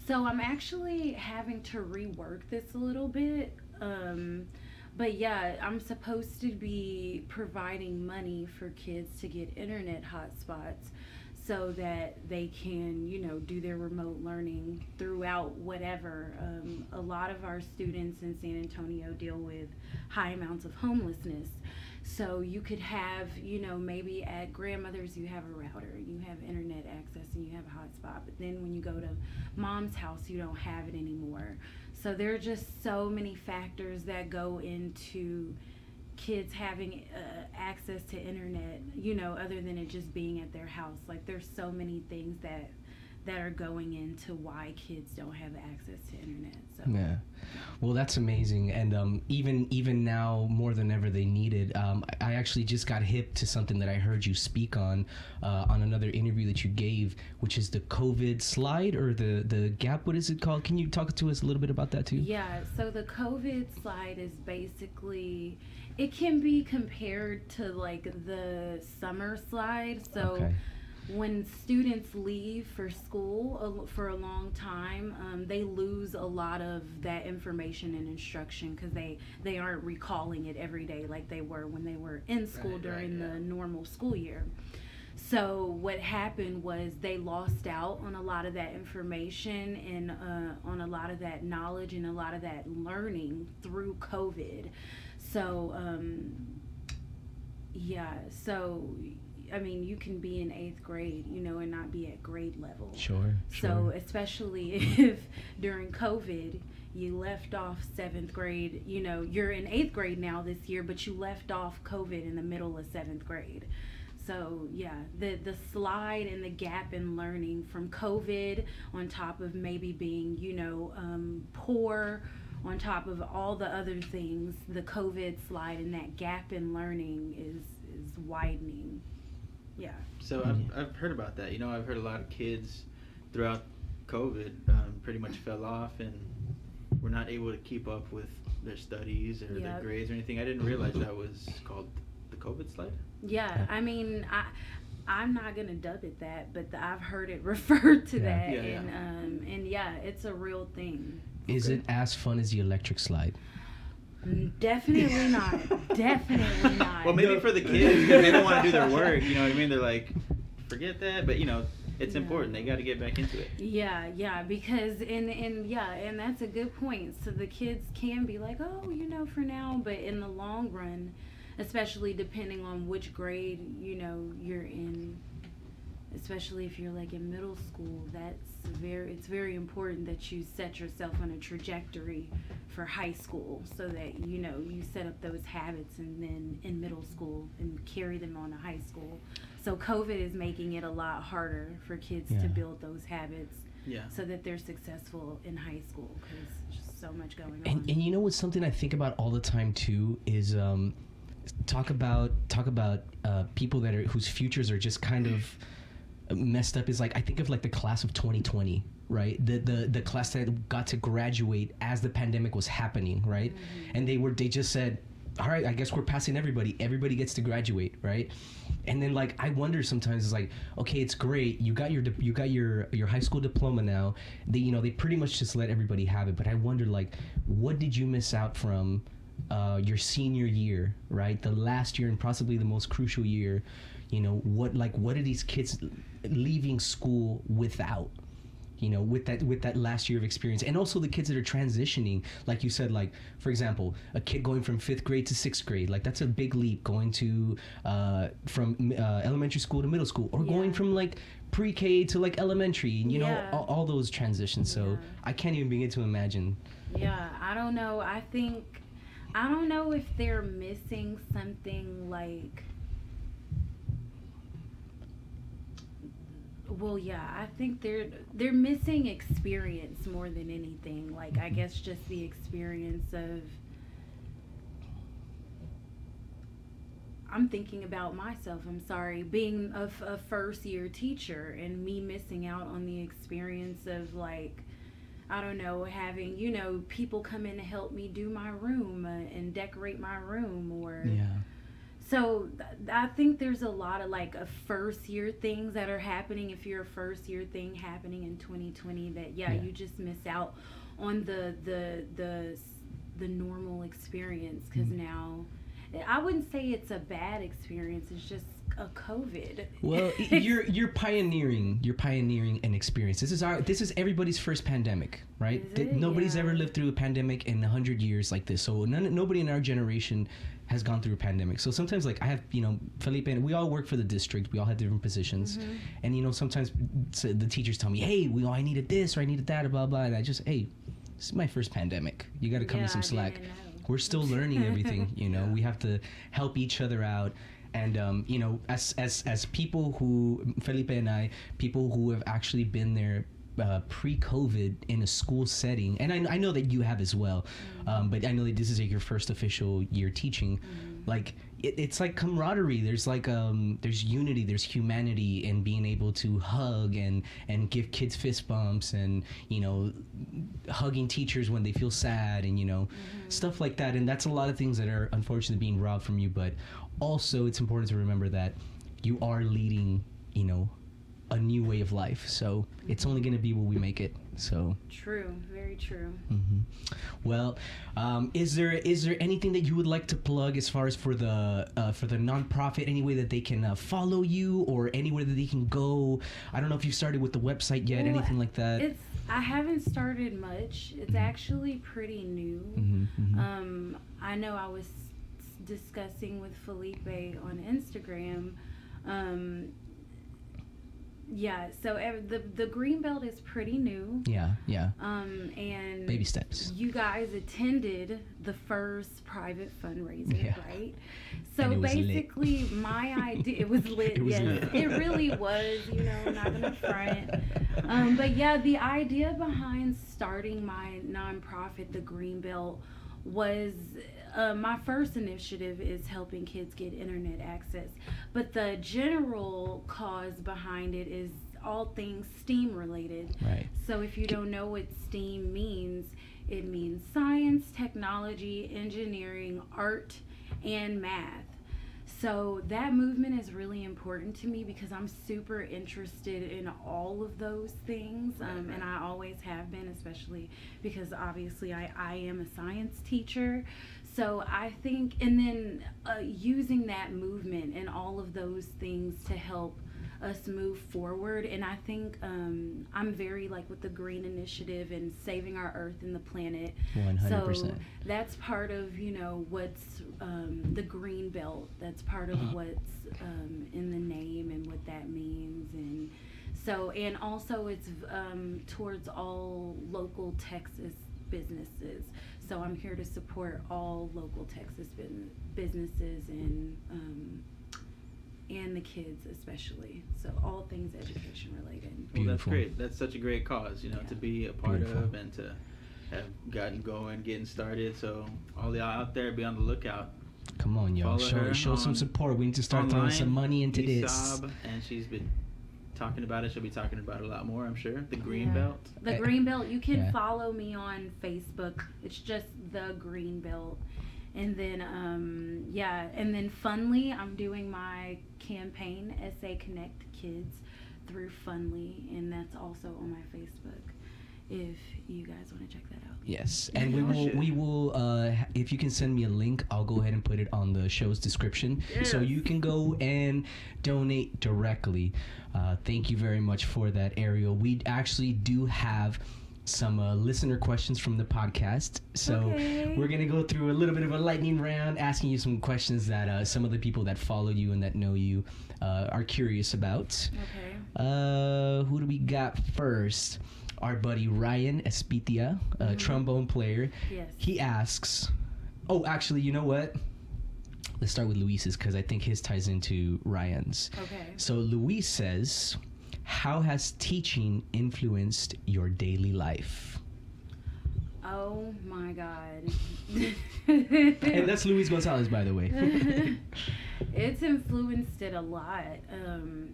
So I'm actually having to rework this a little bit. Um, but yeah, I'm supposed to be providing money for kids to get internet hotspots so that they can, you know, do their remote learning throughout whatever. Um, a lot of our students in San Antonio deal with high amounts of homelessness. So you could have, you know, maybe at grandmother's you have a router, you have internet access, and you have a hotspot. But then when you go to mom's house, you don't have it anymore. So there are just so many factors that go into kids having uh, access to internet you know other than it just being at their house like there's so many things that that are going into why kids don't have access to internet so Yeah, well, that's amazing, and um, even even now more than ever they need it. Um, I I actually just got hip to something that I heard you speak on uh, on another interview that you gave, which is the COVID slide or the the gap. What is it called? Can you talk to us a little bit about that too? Yeah, so the COVID slide is basically it can be compared to like the summer slide. So Okay. when students leave for school for a long time, um, they lose a lot of that information and instruction because they they aren't recalling it every day like they were when they were in school Right, during right, the normal school year. So what happened was they lost out on a lot of that information and uh, on a lot of that knowledge and a lot of that learning through COVID. So um, yeah, so I mean, you can be in eighth grade, you know, and not be at grade level. Sure. So especially [LAUGHS] if during COVID you left off seventh grade, you know, you're in eighth grade now this year, but you left off COVID in the middle of seventh grade. So yeah, the the slide and the gap in learning from COVID, on top of maybe being you know um, poor, on top of all the other things, the COVID slide and that gap in learning is is widening. Yeah. So I've, I've heard about that. You know, I've heard a lot of kids throughout COVID um, pretty much fell off and were not able to keep up with their studies or their grades or anything. I didn't realize that was called the COVID slide. Yeah, I mean, I I'm not gonna dub it that, but the, I've heard it [LAUGHS] referred to Yeah. that, Yeah, yeah. and um, and yeah, it's a real thing. Is Okay. it as fun as the electric slide? Mm, Definitely [LAUGHS] not. Definitely not. Well, maybe for the kids because they don't want to do their work. You know what I mean? They're like, forget that. But you know, it's Yeah. important. They got to get back into it. Yeah, yeah, because and and yeah, and that's a good point. So the kids can be like, oh, you know, for now, but in the long run, especially depending on which grade you know you're in, especially if you're like in middle school, that's very it's very important that you set yourself on a trajectory for high school so that you know you set up those habits and then in middle school and carry them on to high school. So COVID is making it a lot harder for kids Yeah. to build those habits Yeah. so that they're successful in high school because just so much going on. And, and you know what's something I think about all the time too is um, talk about talk about uh, people that are whose futures are just kind of messed up. Is like I think of like the class of 2020, right? The the the class that got to graduate as the pandemic was happening, right? And they were they just said all right, I guess we're passing everybody. Everybody gets to graduate, right? And then like I wonder sometimes it's like, okay, it's great. You got your you got your your high school diploma now. They you know they pretty much just let everybody have it. But I wonder like, what did you miss out from? Uh, your senior year, right? The last year and possibly the most crucial year. You know what? Like, what are these kids leaving school without? you know with that with that last year of experience and also the kids that are transitioning like you said like for example a kid going from fifth grade to sixth grade like that's a big leap going to uh, from uh, elementary school to middle school or going from like pre-k to like elementary and you know Yeah. all, all those transitions so Yeah. i can't even begin to imagine Yeah, I don't know. I think I don't know if they're missing something like Well, yeah, I think they're they're missing experience more than anything. Like I guess just the experience of I'm thinking about myself. I'm sorry, being a first year teacher and me missing out on the experience of like I don't know, having, you know, people come in to help me do my room uh, and decorate my room or yeah so th- I think there's a lot of like a first year things that are happening if you're a first year thing happening in 2020 that yeah, Yeah. you just miss out on the the the the normal experience cuz Mhm. now I wouldn't say it's a bad experience it's just a covid well [LAUGHS] you're you're pioneering you're pioneering an experience this is our this is everybody's first pandemic right Th- nobody's Yeah. ever lived through a pandemic in 100 years like this so none, nobody in our generation has gone through a pandemic. So sometimes like i have you know felipe and we all work for the district. We all have different positions. Mhm. and you know sometimes the teachers tell me hey we all i needed this or i needed that blah blah. And i just hey this is my first pandemic. You got to cut Yeah, me some slack. we're still learning everything [LAUGHS] you know. Yeah. we have to help each other out. And um, you know as as as people who felipe and i people who have actually been there uh, pre-COVID in a school setting, and I, I know that you have as well, um, but I know that this is like your first official year teaching. Like it, it's like camaraderie. There's like um, there's unity. There's humanity in being able to hug and and give kids fist bumps and you know hugging teachers when they feel sad and you know stuff like that. And that's a lot of things that are unfortunately being robbed from you. But also, it's important to remember that you are leading. You know a new way of life. So it's only going to be what we make it. So, True, very true. hmm well, um, is there is there anything that you would like to plug as far as for the uh, for the nonprofit? Any way that they can uh, follow you, or anywhere that they can go? I don't know if you started with the website yet, Well, anything like that. It's I haven't started much. It's Mhm. actually pretty new. hmm hmm Um, I know I was discussing with Felipe on Instagram. Um, yeah, so ev- the the green belt is pretty new. yeah, yeah. Um, and Baby steps. You guys attended the first private fundraiser, Yeah. right? So it was lit. basically, my idea it was [LAUGHS] lit. It was yes, lit. it really was. You know, not gonna front. Um, but yeah, the idea behind starting my nonprofit, the Green Belt, was uh, my first initiative is helping kids get internet access. But the general cause behind it is all things STEAM related. Right. So if you don't know what STEAM means, it means science, technology, engineering, art, and math. So that movement is really important to me because I'm super interested in all of those things, um, and I always have been, especially because obviously I, I am a science teacher. So I think, and then uh, using that movement and all of those things to help us move forward. And I think um, I'm very like with the green initiative and saving our earth and the planet. One hundred So that's part of you know what's um, the green belt. That's part of Uh-huh. what's um, in the name and what that means. And so and also it's um, towards all local Texas businesses. So I'm here to support all local Texas bus- businesses and um, and the kids especially. So all things education related. Well, that's great. That's such a great cause, you know, to be a part Beautiful. of and to have gotten going, getting started. So all y'all out there, be on the lookout. Come on, y'all. Follow Show show some support. We need to start throwing some money into this. Esoab, and she's been talking about it. She'll be talking about it a lot more, I'm sure. The green Yeah. belt. The Green Belt, you can yeah. follow me on Facebook. It's just the Green Belt. And then, um, yeah, and then Fundly, I'm doing my campaign, SA Connect Kids, through Fundly, and that's also on my Facebook. If you guys want to check that out. Yes, and we Yeah. will. We will. Uh, if you can send me a link, I'll go ahead and put it on the show's description, so you can go and donate directly. Uh, thank you very much for that, Ariel. We actually do have some uh, listener questions from the podcast, so Okay. we're gonna go through a little bit of a lightning round, asking you some questions that uh, some of the people that follow you and that know you uh, are curious about. Okay. Uh, who do we got first? Our buddy Ryan Espitia, a Mhm. trombone player. Yes. He asks, "Oh, actually, you know what? Let's start with Luis's because I think his ties into Ryan's." Okay. So Luis says, "How has teaching influenced your daily life?" Oh my God. [LAUGHS] And that's Luis Gonzalez, by the way. [LAUGHS] it's influenced it a lot. Um,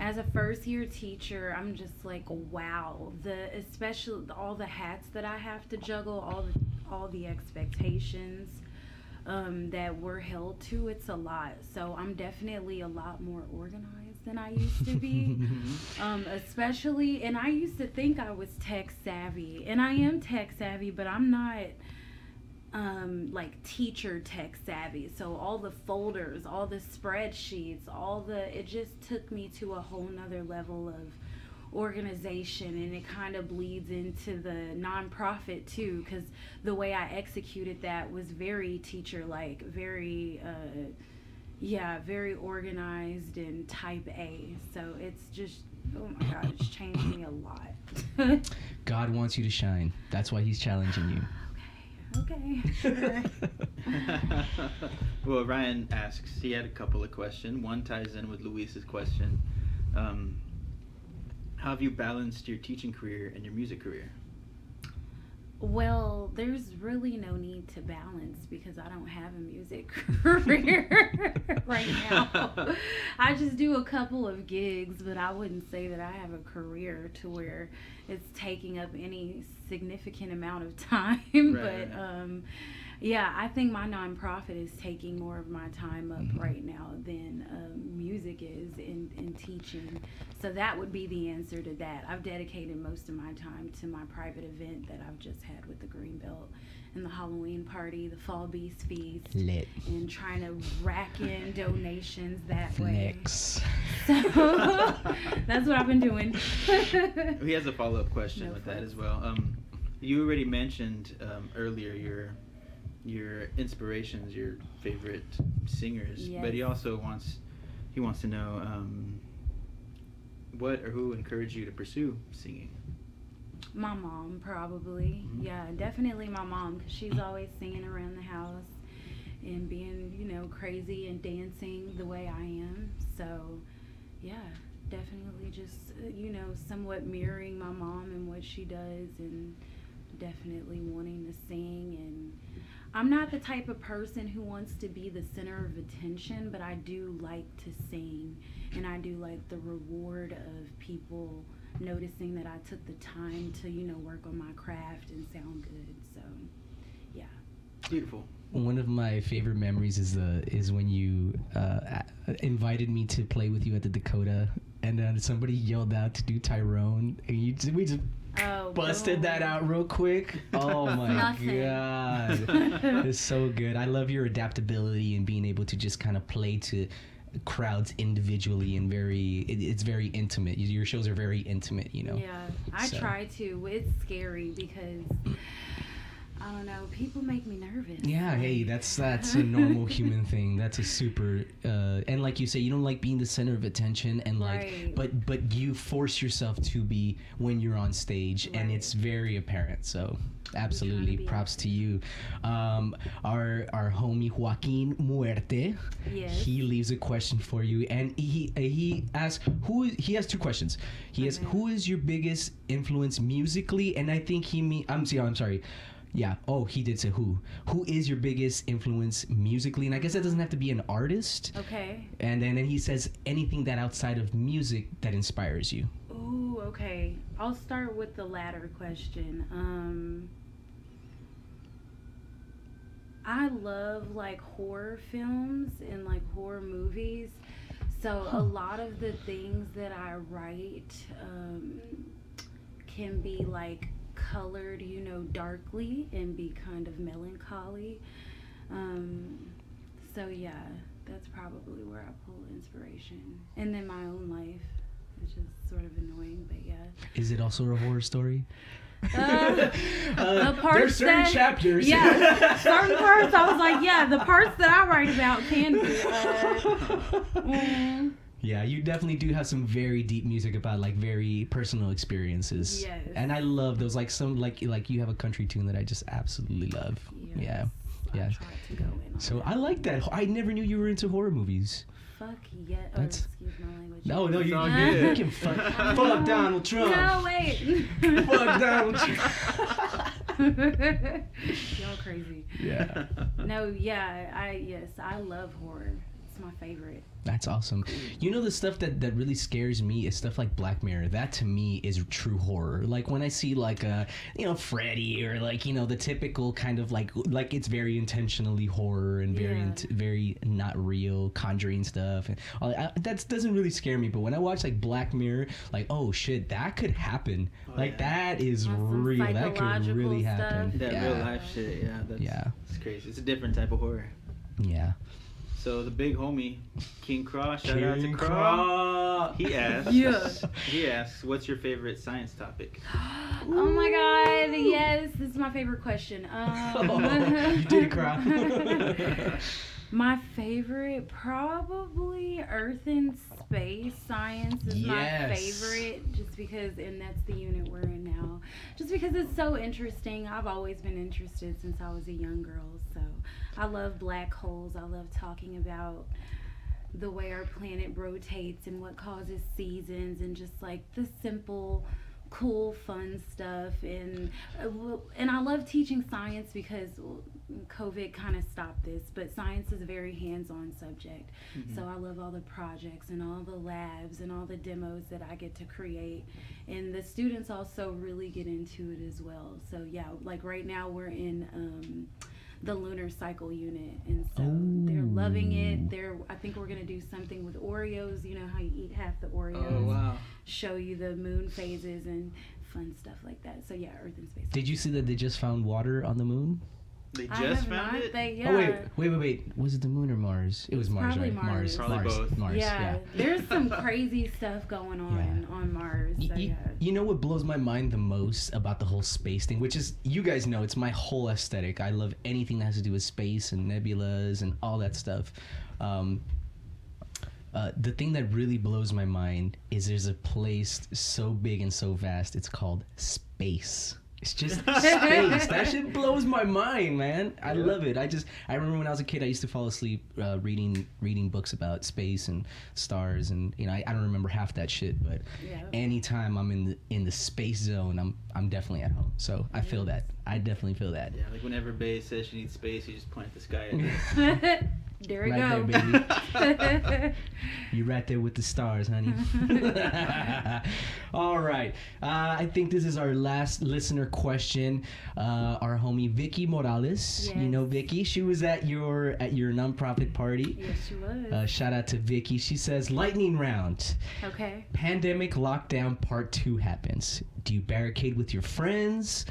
as a first year teacher, I'm just like, wow. The especially all the hats that I have to juggle, all the all the expectations um, that we're held to. It's a lot. So I'm definitely a lot more organized than I used to be. [LAUGHS] um, especially, and I used to think I was tech savvy, and I am tech savvy, but I'm not um, like teacher tech savvy. So all the folders, all the spreadsheets, all the it just took me to a whole nother level of organization and it kind of bleeds into the nonprofit too because the way i executed that was very teacher like very uh, yeah very organized and type a so it's just oh my god it's changed me a lot [LAUGHS] God wants you to shine. That's why He's challenging you. Okay [LAUGHS] well, Ryan asks. He had a couple of questions. One ties in with Luis's question. Um, how have you balanced your teaching career and your music career? Well, there's really no need to balance because I don't have a music [LAUGHS] career [LAUGHS] right now. I just do a couple of gigs, but I wouldn't say that I have a career to where it's taking up any significant amount of time. [LAUGHS] Right. But um, yeah, I think my nonprofit is taking more of my time up Mhm. right now than um, music is in, in teaching. So that would be the answer to that. I've dedicated most of my time to my private event that I've just had with the Greenbelt and the Halloween party, the Fall Beast Feast, Lit. and trying to rack in [LAUGHS] donations that way. Flex. So [LAUGHS] that's what I've been doing. He has a follow up question No with that as well. Um, you already mentioned um, earlier your your inspirations, your favorite singers, but he also wants he wants to know um, what or who encouraged you to pursue singing. My mom, probably. Mhm. Yeah, definitely my mom, because she's always singing around the house and being, you know, crazy and dancing the way I am. So, yeah, definitely just, uh, you know, somewhat mirroring my mom and what she does and definitely wanting to sing. And I'm not the type of person who wants to be the center of attention, but I do like to sing. And I do like the reward of people noticing that I took the time to, you know, work on my craft and sound good. So, yeah. Beautiful. One of my favorite memories is the is when you uh, invited me to play with you at the Dakota, and then somebody yelled out to do Tyrone, and you we just Oh, busted that out real quick. Oh my [LAUGHS] Nothing. god, [LAUGHS] it's so good. I love your adaptability and being able to just kind of play to crowds individually and very it, it's very intimate. Your shows are very intimate, you know. Yeah, I So- try to. It's scary because I don't know. People make me nervous. Yeah, hey, that's [LAUGHS] that's a normal human thing. That's a super uh and like you say, you don't like being the center of attention and like Right. but but you force yourself to be when you're on stage and it's very apparent. So absolutely be props to you. Um our our homie Joaquin Muerte, Yes. he leaves a question for you and he he asks who he has two questions. He has Okay. who is your biggest influence musically and I think he mean I'm see I'm sorry. Yeah. Oh, he did say who. Who is your biggest influence musically? And I guess that doesn't have to be an artist. Okay. And then, then he says anything that outside of music that inspires you. Ooh, okay. I'll start with the latter question. Um, I love like horror films and like horror movies. So a lot of the things that I write um, can be like colored, you know, darkly and be kind of melancholy. Um, so yeah, that's probably where I pull inspiration. And then my own life, which is sort of annoying, but yeah. Is it also a horror story? Uh, [LAUGHS] the parts there's certain that- chapters. Yeah, [LAUGHS] certain parts I was like, yeah, the parts that I write about can be. Uh, [LAUGHS] mm, Yeah, you definitely do have some very deep music about like very personal experiences. Yes. And I love those like some like like you have a country tune that I just absolutely love. Yeah. yes, I yeah. tried to go in So that. I like that. I never knew you were into horror movies. Fuck yeah. Oh, That's- excuse my language. No, no, you, all you, good. you can fuck, fuck Donald Trump. No, wait. [LAUGHS] Fuck Donald Trump. [LAUGHS] Y'all crazy. Yeah. No, yeah, I yes, I love horror. It's my favorite. That's awesome. You know the stuff that that really scares me is stuff like Black Mirror. That to me is true horror. Like when I see like a you know Freddy or like you know the typical kind of like like it's very intentionally horror and very Yeah. int- very not real Conjuring stuff. And all, I, that doesn't really scare me. But when I watch like Black Mirror, like oh shit, that could happen. Oh, like yeah. that is Or some real. That could psychological really stuff. happen. That yeah. real life shit, yeah. That's, Yeah. It's crazy. It's a different type of horror. Yeah. So the big homie, King Cross, shout out to King Cross. Craw. He asks. Yeah. He asks, "What's your favorite science topic?" [GASPS] Oh my god, yes, this is my favorite question. Um, Oh, [LAUGHS] you did it, Craw. [LAUGHS] [LAUGHS] my favorite, probably Earth and Space Science is my favorite, just because, and that's the unit we're in now. Just because it's so interesting. I've always been interested since I was a young girl, so I love black holes. I love talking about the way our planet rotates and what causes seasons and just like the simple cool fun stuff and uh, and I love teaching science because covid kind of stopped this but science is a very hands-on subject. So I love all the projects and all the labs and all the demos that I get to create. And the students also really get into it as well. So yeah like right now we're in um the lunar cycle unit. And so they're loving it. They're i think we're gonna do something with oreos. You know how you eat half the oreos? Oh wow. show you the moon phases and fun stuff like that. So yeah earth and space. Did you see that they just found water on the moon? They just found not, it. They, yeah. Oh wait, wait, wait, wait. Was it the moon or Mars? It was Mars, probably right? Mars. Probably Mars, both. Mars. yeah, Yeah. there's some [LAUGHS] crazy stuff going on Yeah. on Mars. Y- So y- yeah. You know what blows my mind the most about the whole space thing, which is you guys know it's my whole aesthetic. I love anything that has to do with space and nebulas and all that stuff. Um, uh, the thing that really blows my mind is there's a place so big and so vast. It's called space. It's just [LAUGHS] space. That shit [LAUGHS] blows my mind, man. I Yeah. love it. I just I remember when I was a kid, I used to fall asleep uh, reading reading books about space and stars, and you know I, I don't remember half that shit, but Yeah. anytime I'm in the in the space zone, I'm I'm definitely at home. So I feel that. I definitely feel that. Yeah, like whenever Bay says she needs space, you just point at the sky. At her. [LAUGHS] there we Right go. there, baby. [LAUGHS] You're right there with the stars, honey. [LAUGHS] All right. Uh, I think this is our last listener question. Uh, our homie Vicky Morales. You know Vicky. She was at your at your nonprofit party. yes, she was. Uh, shout out to Vicky. She says, "Lightning round. okay. Pandemic lockdown part two happens. Do you barricade with your friends?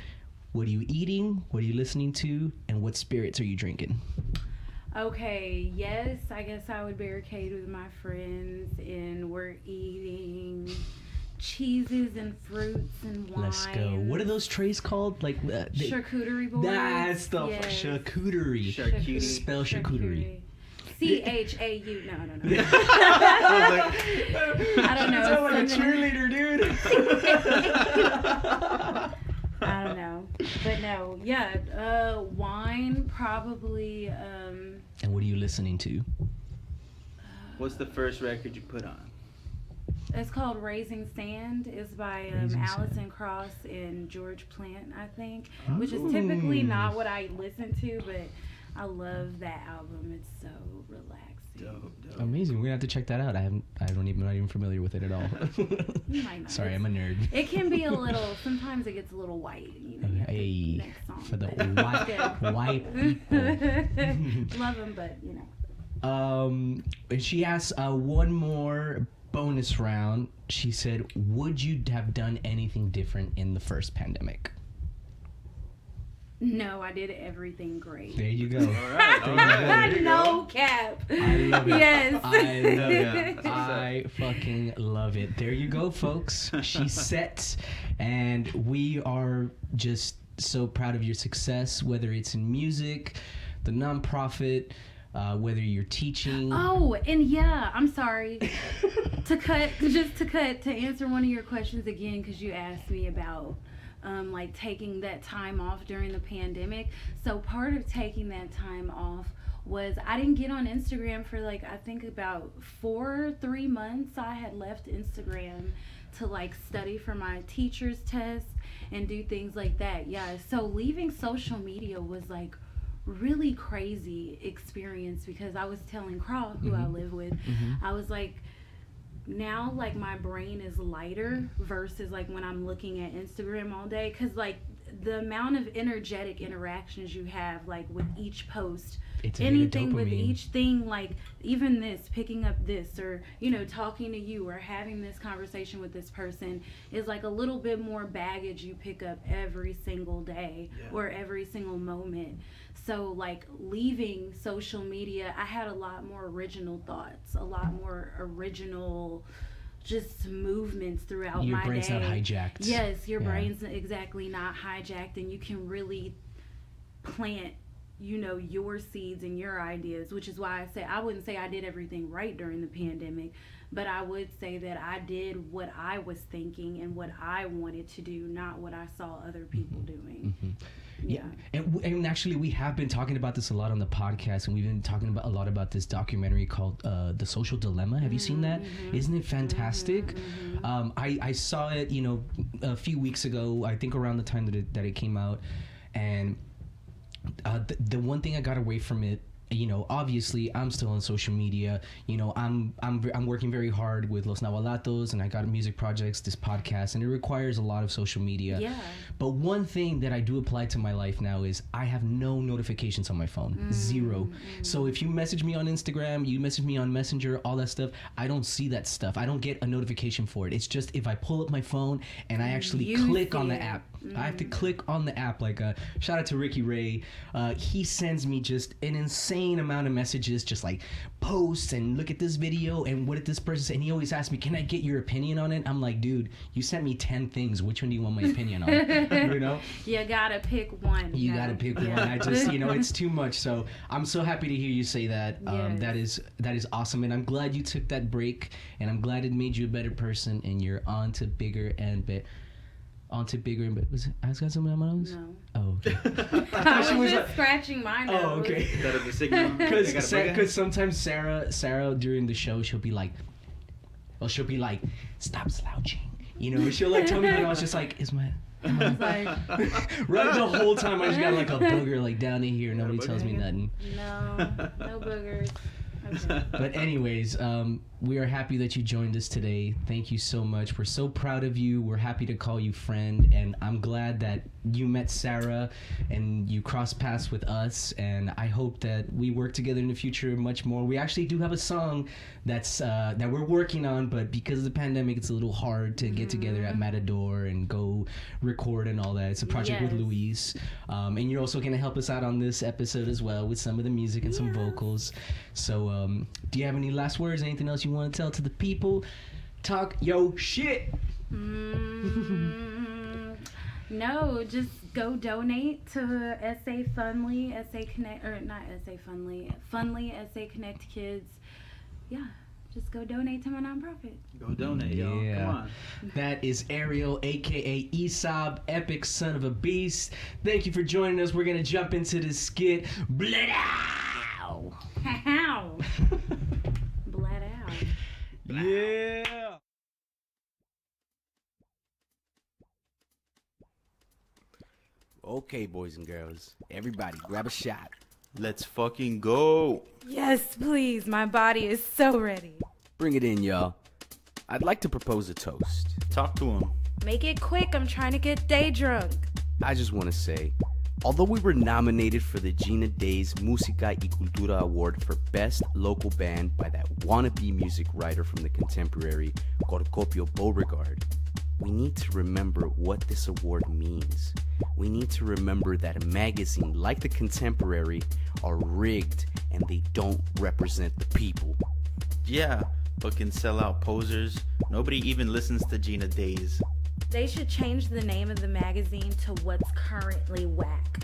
What are you eating? What are you listening to? And what spirits are you drinking? Okay, yes, I guess I would barricade with my friends, and we're eating cheeses and fruits and wine. Let's go. What are those trays called? Like uh, they- Charcuterie boards. That's the yes. charcuterie. Charcuterie. Spell charcuterie. C H A U. No, no, no. [LAUGHS] I I don't know. [LAUGHS] Sound like a cheerleader, dude. [LAUGHS] I don't know, but no, yeah. Uh, wine probably. Um, and what are you listening to? What's the first record you put on? It's called Raising Sand. It's by um, Alison Sand. Krauss and George Plant, I think. Which is typically not what I listen to, but I love that album. It's so relaxing. Dope, dope. Amazing. We're gonna have to check that out. I haven't. I don't even. I'm not even familiar with it at all. [LAUGHS] You might not. [LAUGHS] Sorry, I'm a nerd. It can be a [LAUGHS] little. Sometimes it gets a little white. You know, you have to- Hey, next song, for the white white people. Love them, but you know. Um, she asked uh, one more bonus round. She said, "Would you have done anything different in the first pandemic?" No, I did everything great. There you go. All right, all right. There you no go. cap. I love it. [LAUGHS] Yes. I love it. [LAUGHS] I fucking love it. There you go, folks. She's [LAUGHS] set, and we are just so proud of your success, whether it's in music, the nonprofit, uh, whether you're teaching. Oh, and yeah, I'm sorry to cut, just to cut, to answer one of your questions again, because you asked me about um, like taking that time off during the pandemic. So part of taking that time off was I didn't get on Instagram for like I think about four, three months. I had left Instagram to like study for my teacher's test and do things like that. Yeah, so leaving social media was like really crazy experience because I was telling Craw, who I Mhm. live with, Mhm. I was like, now like my brain is lighter versus like when I'm looking at Instagram all day because like the amount of energetic interactions you have like with each post It's a bit of anything with each thing like even this picking up this or you know talking to you or having this conversation with this person is like a little bit more baggage you pick up every single day Yeah. or every single moment so like leaving social media i had a lot more original thoughts a lot more original just movements throughout Your my brain's day not hijacked. Yes, your Yeah. brain's exactly not hijacked, and you can really plant, you know, your seeds and your ideas. Which is why I say I wouldn't say I did everything right during the pandemic, but I would say that I did what I was thinking and what I wanted to do, not what I saw other people doing. Mhm. Yeah. And, and actually, we have been talking about this a lot on the podcast, and we've been talking about a lot about this documentary called uh, "The Social Dilemma." Have you seen that? Mhm. not it fantastic? Mhm. Um, I, I saw it, you know, a few weeks ago. I think around the time that it, that it came out, and uh, the, the one thing I got away from it, you know, obviously I'm still on social media. You know, I'm I'm I'm working very hard with Los Nahuatlatos, and I got music projects, this podcast, and it requires a lot of social media. Yeah. But one thing that I do apply to my life now is I have no notifications on my phone. Mm. Zero. Mm. So if you message me on Instagram, you message me on Messenger, all that stuff, I don't see that stuff. I don't get a notification for it. It's just if I pull up my phone and I actually You click on the it. App. I have to click on the app. Like, uh, shout out to Ricky Ray. Uh, he sends me just an insane amount of messages, just like posts and look at this video and what did this person say. And he always asks me, "Can I get your opinion on it?" I'm like, dude, you sent me ten things. Which one do you want my opinion on? [LAUGHS] you know. You gotta pick one. You gotta pick Yeah. one. I just, you know, it's too much. So I'm so happy to hear you say that. Um, that is that is awesome, and I'm glad you took that break, and I'm glad it made you a better person, and you're on to bigger and better. On to bigger and better. Was it? I got something on my nose. No. Oh, okay. [LAUGHS] [LAUGHS] I was she was just like- scratching my nose. oh, okay. That is a signal. [LAUGHS] They got a Because bigger- sometimes Sarah Sarah during the show she'll be like, well she'll be like, stop slouching, you know. She'll like tell me, and I was just like, is my am I It's like, right the whole time I just got like a booger like down in here. Nobody tells me nothing. no, no boogers. Okay. But anyways, um, we are happy that you joined us today. Thank you so much. We're so proud of you. We're happy to call you friend, and I'm glad that you met Sarah and you crossed paths with us. And I hope that we work together in the future much more. We actually do have a song that's uh, that we're working on, but because of the pandemic, it's a little hard to get together at Matador and go record and all that. It's a project with Yes. Louise, um, and you're also going to help us out on this episode as well with some of the music and some vocals. So, um, do you have any last words? Anything else you want to tell to the people? Talk yo shit. Mm, no, just go donate to SA Fundly, SA Connect, or not SA Fundly, Fundly, SA Connect Kids. Yeah, just go donate to my nonprofit. Go donate, y'all. Yeah. Come on. That is Ariel, aka Esoab, epic son of a beast. Thank you for joining us. We're gonna jump into the skit. Blood out. How? [LAUGHS] Bled out. Yeah. Okay, boys and girls, everybody grab a shot. Let's fucking go. Yes, please. My body is so ready. Bring it in, y'all. I'd like to propose a toast. Talk to him. Make it quick. I'm trying to get day drunk. I just want to say, although we were nominated for the Gina Days Musica y Cultura Award for Best Local Band by that wannabe music writer from the contemporary Corcopio Beauregard, we need to remember what this award means. We need to remember that a magazine like the Contemporary are rigged and they don't represent the people. Yeah, fucking sellout posers. Nobody even listens to Gina Days. They should change the name of the magazine to what's currently whack.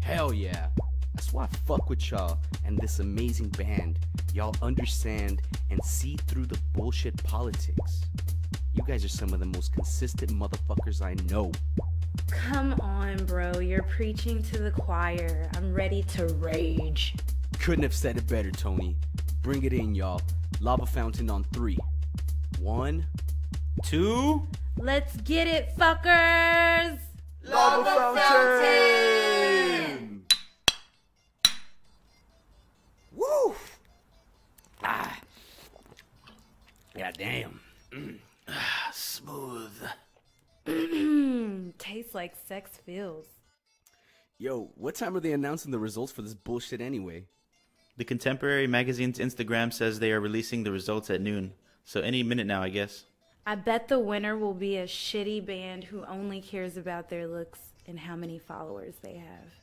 Hell yeah. That's why I fuck with y'all and this amazing band. Y'all understand and see through the bullshit politics. You guys are some of the most consistent motherfuckers I know. Come on, bro. You're preaching to the choir. I'm ready to rage. Couldn't have said it better, Tony. Bring it in, y'all. Lava fountain on three. One, Two? Let's get it, fuckers! Lava fountain! Woo! Ah. God damn. Mm. Ah, smooth. Mm, tastes like sex feels. Yo, what time are they announcing the results for this bullshit anyway? The Contemporary magazine's Instagram says they are releasing the results at noon. So any minute now, I guess. I bet the winner will be a shitty band who only cares about their looks and how many followers they have.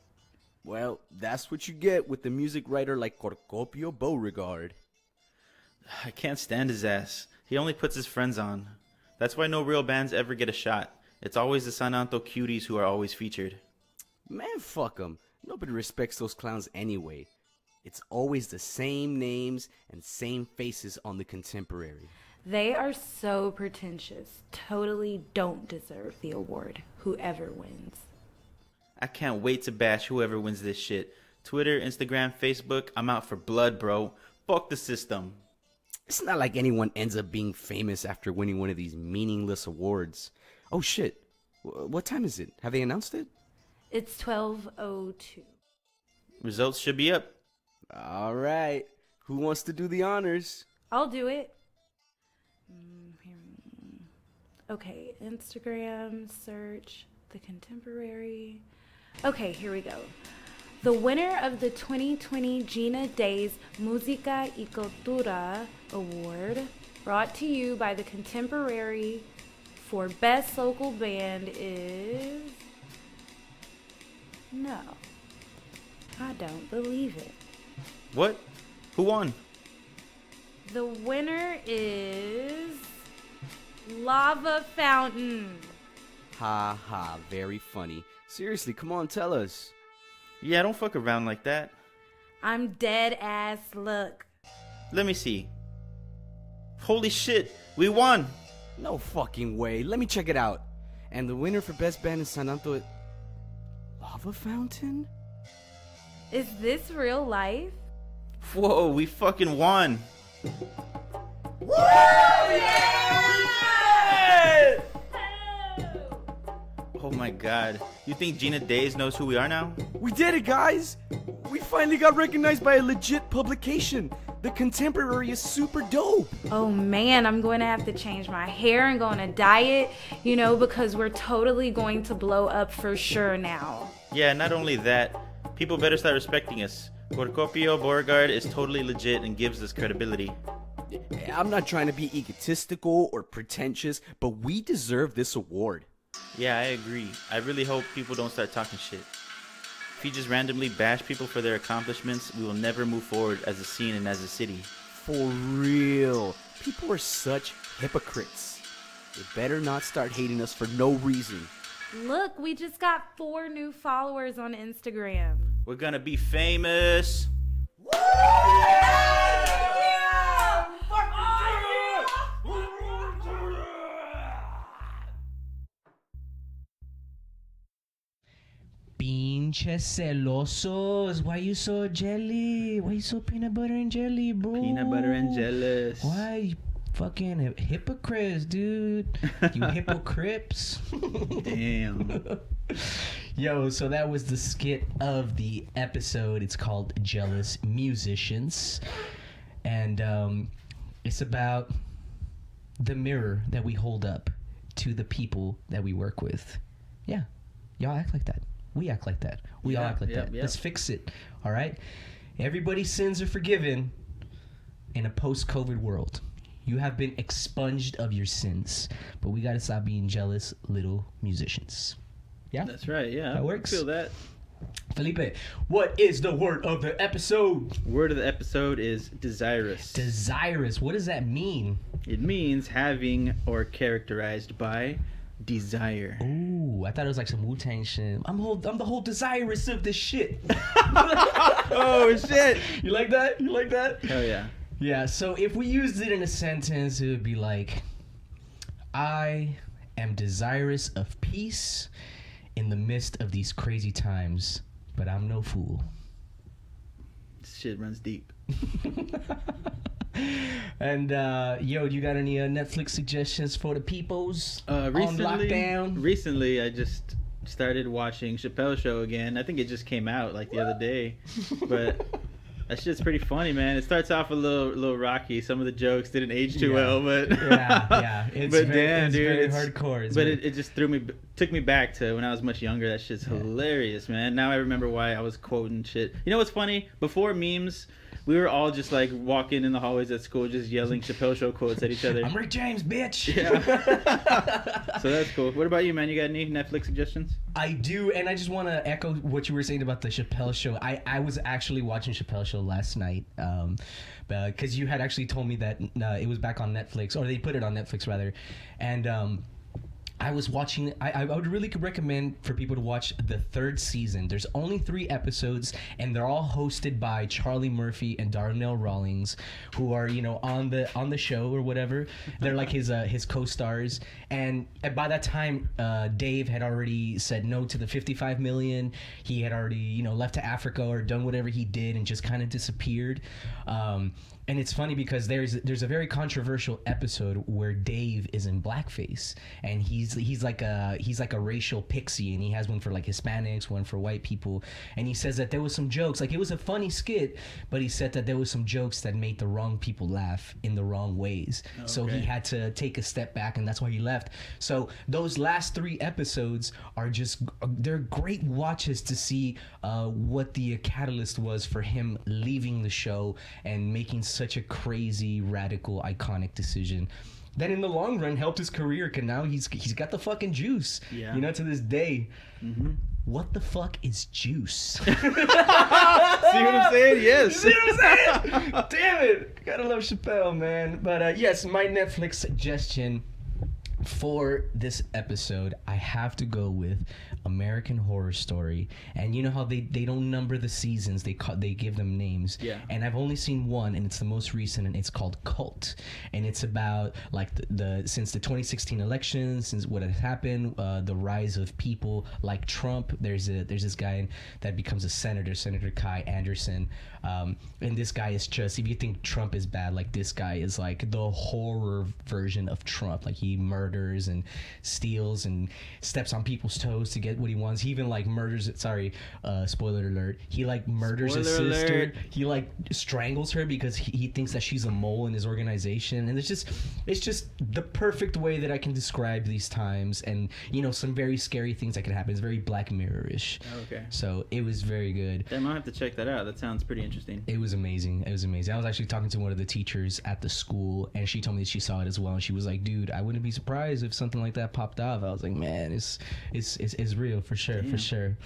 Well, that's what you get with a music writer like Corcopio Beauregard. I can't stand his ass. He only puts his friends on. That's why no real bands ever get a shot. It's always the Sananto cuties who are always featured. Man, fuck 'em. Nobody respects those clowns anyway. It's always the same names and same faces on the contemporary. They are so pretentious, totally don't deserve the award, whoever wins. I can't wait to bash whoever wins this shit. Twitter, Instagram, Facebook, I'm out for blood, bro. Fuck the system. It's not like anyone ends up being famous after winning one of these meaningless awards. Oh shit. Wh- What time is it? Have they announced it? It's 1202. Results should be up. All right. Who wants to do the honors? I'll do it. Mm, Okay, Instagram search the contemporary. Okay, here we go. The winner of the 2020 Gina Days Musica y Cultura Award, brought to you by the Contemporary for Best Local Band, is. No. I don't believe it. What? Who won? The winner is Lava Fountain. Ha ha, very funny. Seriously, come on, tell us. Yeah, don't fuck around like that. I'm dead ass look. Let me see. Holy shit, we won! No fucking way. Let me check it out. And the winner for Best Band is Sananto. Lava Fountain? Is this real life? Whoa, we fucking won! Oh my god. You think Gina Days knows who we are now? We did it, guys! We finally got recognized by a legit publication. The Contemporary is super dope. Oh man, I'm going to have to change my hair and go on a diet, you know, because we're totally going to blow up for sure now. Yeah, not only that, people better start respecting us. Corcopio Beauregard is totally legit and gives us credibility. I'm not trying to be egotistical or pretentious, but we deserve this award. Yeah, I agree. I really hope people don't start talking shit. If you just randomly bash people for their accomplishments, we will never move forward as a scene and as a city. For real. People are such hypocrites. They better not start hating us for no reason. Look, we just got four new followers on Instagram. We're gonna be famous. Celosos. Why you so jelly? Why you so peanut butter and jelly, bro? Peanut butter and jealous. Why? You fucking hy- hypocrites, dude. You [LAUGHS] hypocrites. Damn. [LAUGHS] Yo, so that was the skit of the episode. It's called Jealous Musicians. And um, it's about the mirror that we hold up to the people that we work with. Yeah. Y'all act like that. We act like that. We all act like yep, that. yep. Let's fix it. All right? Everybody's sins are forgiven in a post COVID world. You have been expunged of your sins, but we got to stop being jealous little musicians. Yeah? That's right. Yeah, That I works. Feel that. Felipe, what is the word of the episode? Word of the episode is desirous. Desirous. What does that mean? it means having or characterized by desire. Ooh, I thought it was like some Wu Tang shit. I'm whole, I'm the whole desirous of this shit. [LAUGHS] oh shit! you like that? You like that? Hell yeah. Yeah. So if we used it in a sentence, it would be like, I am desirous of peace in the midst of these crazy times, but I'm no fool. This shit runs deep. [LAUGHS] and uh, yo, you got any uh, Netflix suggestions for the peoples Uh, recently, on lockdown? recently I just started watching Chappelle Show again. I think it just came out like the other day, but [LAUGHS] that shit's pretty funny, man. It starts off a little, little rocky. Some of the jokes didn't age too Yeah. well, but yeah, yeah. [LAUGHS] It's but very, damn, it's dude, it's hardcore. It's but very- it, it just threw me, took me back to when I was much younger. That shit's Yeah. hilarious, man. Now I remember why I was quoting shit. You know what's funny? Before memes, we were all just like walking in the hallways at school, just yelling Chappelle Show quotes at each other. I'm Rick James, bitch. Yeah. [LAUGHS] so that's cool. What about you, man? You got any Netflix suggestions? I do, and I just want to echo what you were saying about the Chappelle show. I, I was actually watching Chappelle show last night, um, because you had actually told me that uh, it was back on Netflix, or they put it on Netflix rather, and um. I was watching. I, I would really recommend for people to watch the third season. There's only three episodes, and they're all hosted by Charlie Murphy and Darnell Rawlings, who are you know on the on the show or whatever. They're like his uh, his co-stars. And by that time, uh, Dave had already said no to the 55 million. He had already you know left to Africa or done whatever he did and just kind of disappeared. Um, and it's funny because there's there's a very controversial episode where Dave is in blackface and he's he's like a he's like a racial pixie and he has one for like Hispanics, one for white people, and he says that there was some jokes like it was a funny skit, but he said that there was some jokes that made the wrong people laugh in the wrong ways. So he had to take a step back and that's why he left. So those last three episodes are just they're great watches to see uh, what the catalyst was for him leaving the show and making such a crazy, radical, iconic decision. That in the long run helped his career, cause now he's he's got the fucking juice. Yeah. You know, to this day. Mm-hmm. What the fuck is juice? [LAUGHS] [LAUGHS] See what I'm saying? Yes. See what I'm saying? Damn it. Gotta love Chappelle, man. But uh, yes, my Netflix suggestion for this episode, I have to go with American Horror Story. And you know how they, they don't number the seasons, they call, they give them names. Yeah. And I've only seen one, and it's the most recent, and it's called Cult. And it's about like the, the since the 2016 election, since what has happened, uh, the rise of people like Trump. There's a there's this guy that becomes a senator, Senator Kai Anderson. Um, and this guy is just if you think Trump is bad, like this guy is like the horror version of Trump. Like he murders and steals and steps on people's toes to get what he wants. He even like murders. It. Sorry, uh, spoiler alert. He like murders his Spoiler sister. alert. He like strangles her because he, he thinks that she's a mole in his organization. And it's just it's just the perfect way that I can describe these times. And you know some very scary things that could happen. It's very Black Mirror-ish. Okay. So it was very good. Damn, I'll have to check that out. That sounds pretty interesting. It was amazing. It was amazing. I was actually talking to one of the teachers at the school, and she told me that she saw it as well. And she was like, "Dude, I wouldn't be surprised if something like that popped off." I was like, "Man, it's it's it's, it's real for sure, for sure."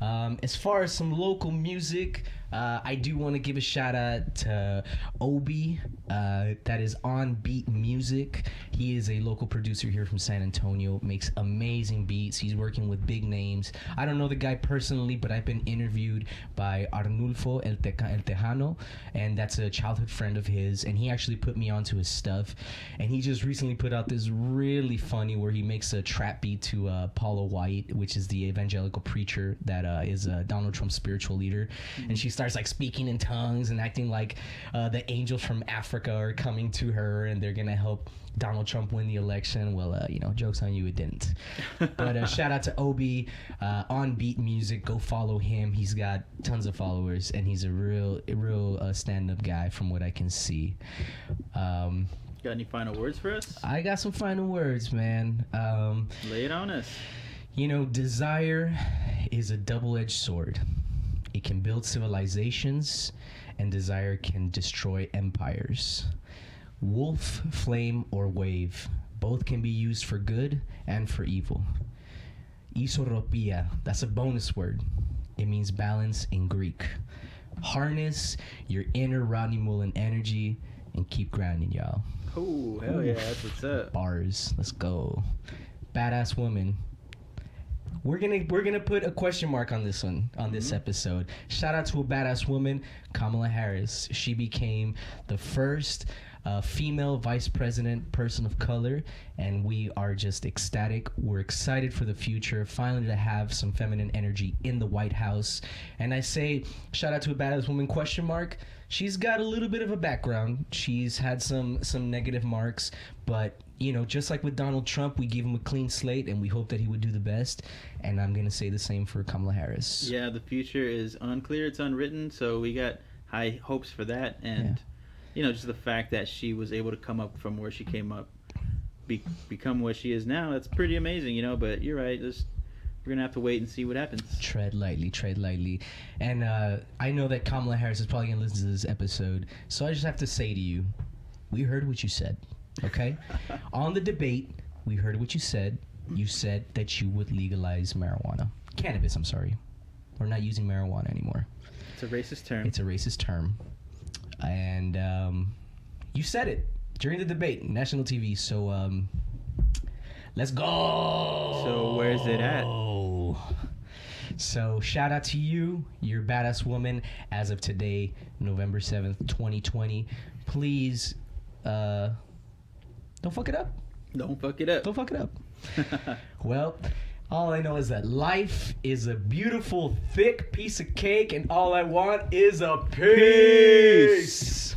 Um, as far as some local music, uh, I do want to give a shout out to Obi. Uh, that is on Beat Music. He is a local producer here from San Antonio. Makes amazing beats. He's working with big names. I don't know the guy personally, but I've been interviewed by Arnulfo El, Teca- El Tejano, and that's a childhood friend of his. And he actually put me onto his stuff. And he just recently put out this really funny where he makes a trap beat to uh, Paula White, which is the evangelical preacher that uh, is uh, Donald Trump's spiritual leader. And she's starts like speaking in tongues and acting like uh, the angels from Africa are coming to her and they're gonna help Donald Trump win the election. Well, uh, you know, jokes on you, it didn't. [LAUGHS] But uh, shout out to Obi uh, on Beat Music. Go follow him. He's got tons of followers and he's a real, a real uh, stand-up guy from what I can see. Um, Got any final words for us? I got some final words, man. Um, Lay it on us. you know, desire is a double edged sword. It can build civilizations, and desire can destroy empires. Wolf, flame, or wave, both can be used for good and for evil. Isoropia, that's a bonus word. It means balance in Greek. Harness your inner Rodney Mullen energy and keep grinding, y'all. Oh, hell yeah, that's what's up. Bars. Let's go. Badass woman. We're gonna we're gonna put a question mark on this one on this episode. Shout out to a badass woman, Kamala Harris. She became the first uh, female vice president, person of color, and we are just ecstatic. We're excited for the future. Finally, to have some feminine energy in the White House. And I say, shout out to a badass woman? Question mark. She's got a little bit of a background. She's had some some negative marks, but you know, just like with Donald Trump, we gave him a clean slate, and we hope that he would do the best. And I'm gonna say the same for Kamala Harris. Yeah, the future is unclear. It's unwritten, so we got high hopes for that. And, you know, just the fact that she was able to come up from where she came up, be, become what she is now, that's pretty amazing, you know. But you're right. Just, we're going to have to wait and see what happens. tread lightly, tread lightly. And uh, I know that Kamala Harris is probably going to listen to this episode. So I just have to say to you, we heard what you said, okay? On the debate, we heard what you said. You said that you would legalize marijuana. Cannabis, I'm sorry. We're not using marijuana anymore. It's a racist term. It's a racist term. And um, you said it during the debate, national TV. So um, let's go. So where's it at? So shout out to you, you're a badass woman. As of today, November seventh, twenty twenty. Please, uh, don't fuck it up. Don't fuck it up. Don't fuck it up. [LAUGHS] Well, all I know is that life is a beautiful, thick piece of cake, and all I want is a piece. peace.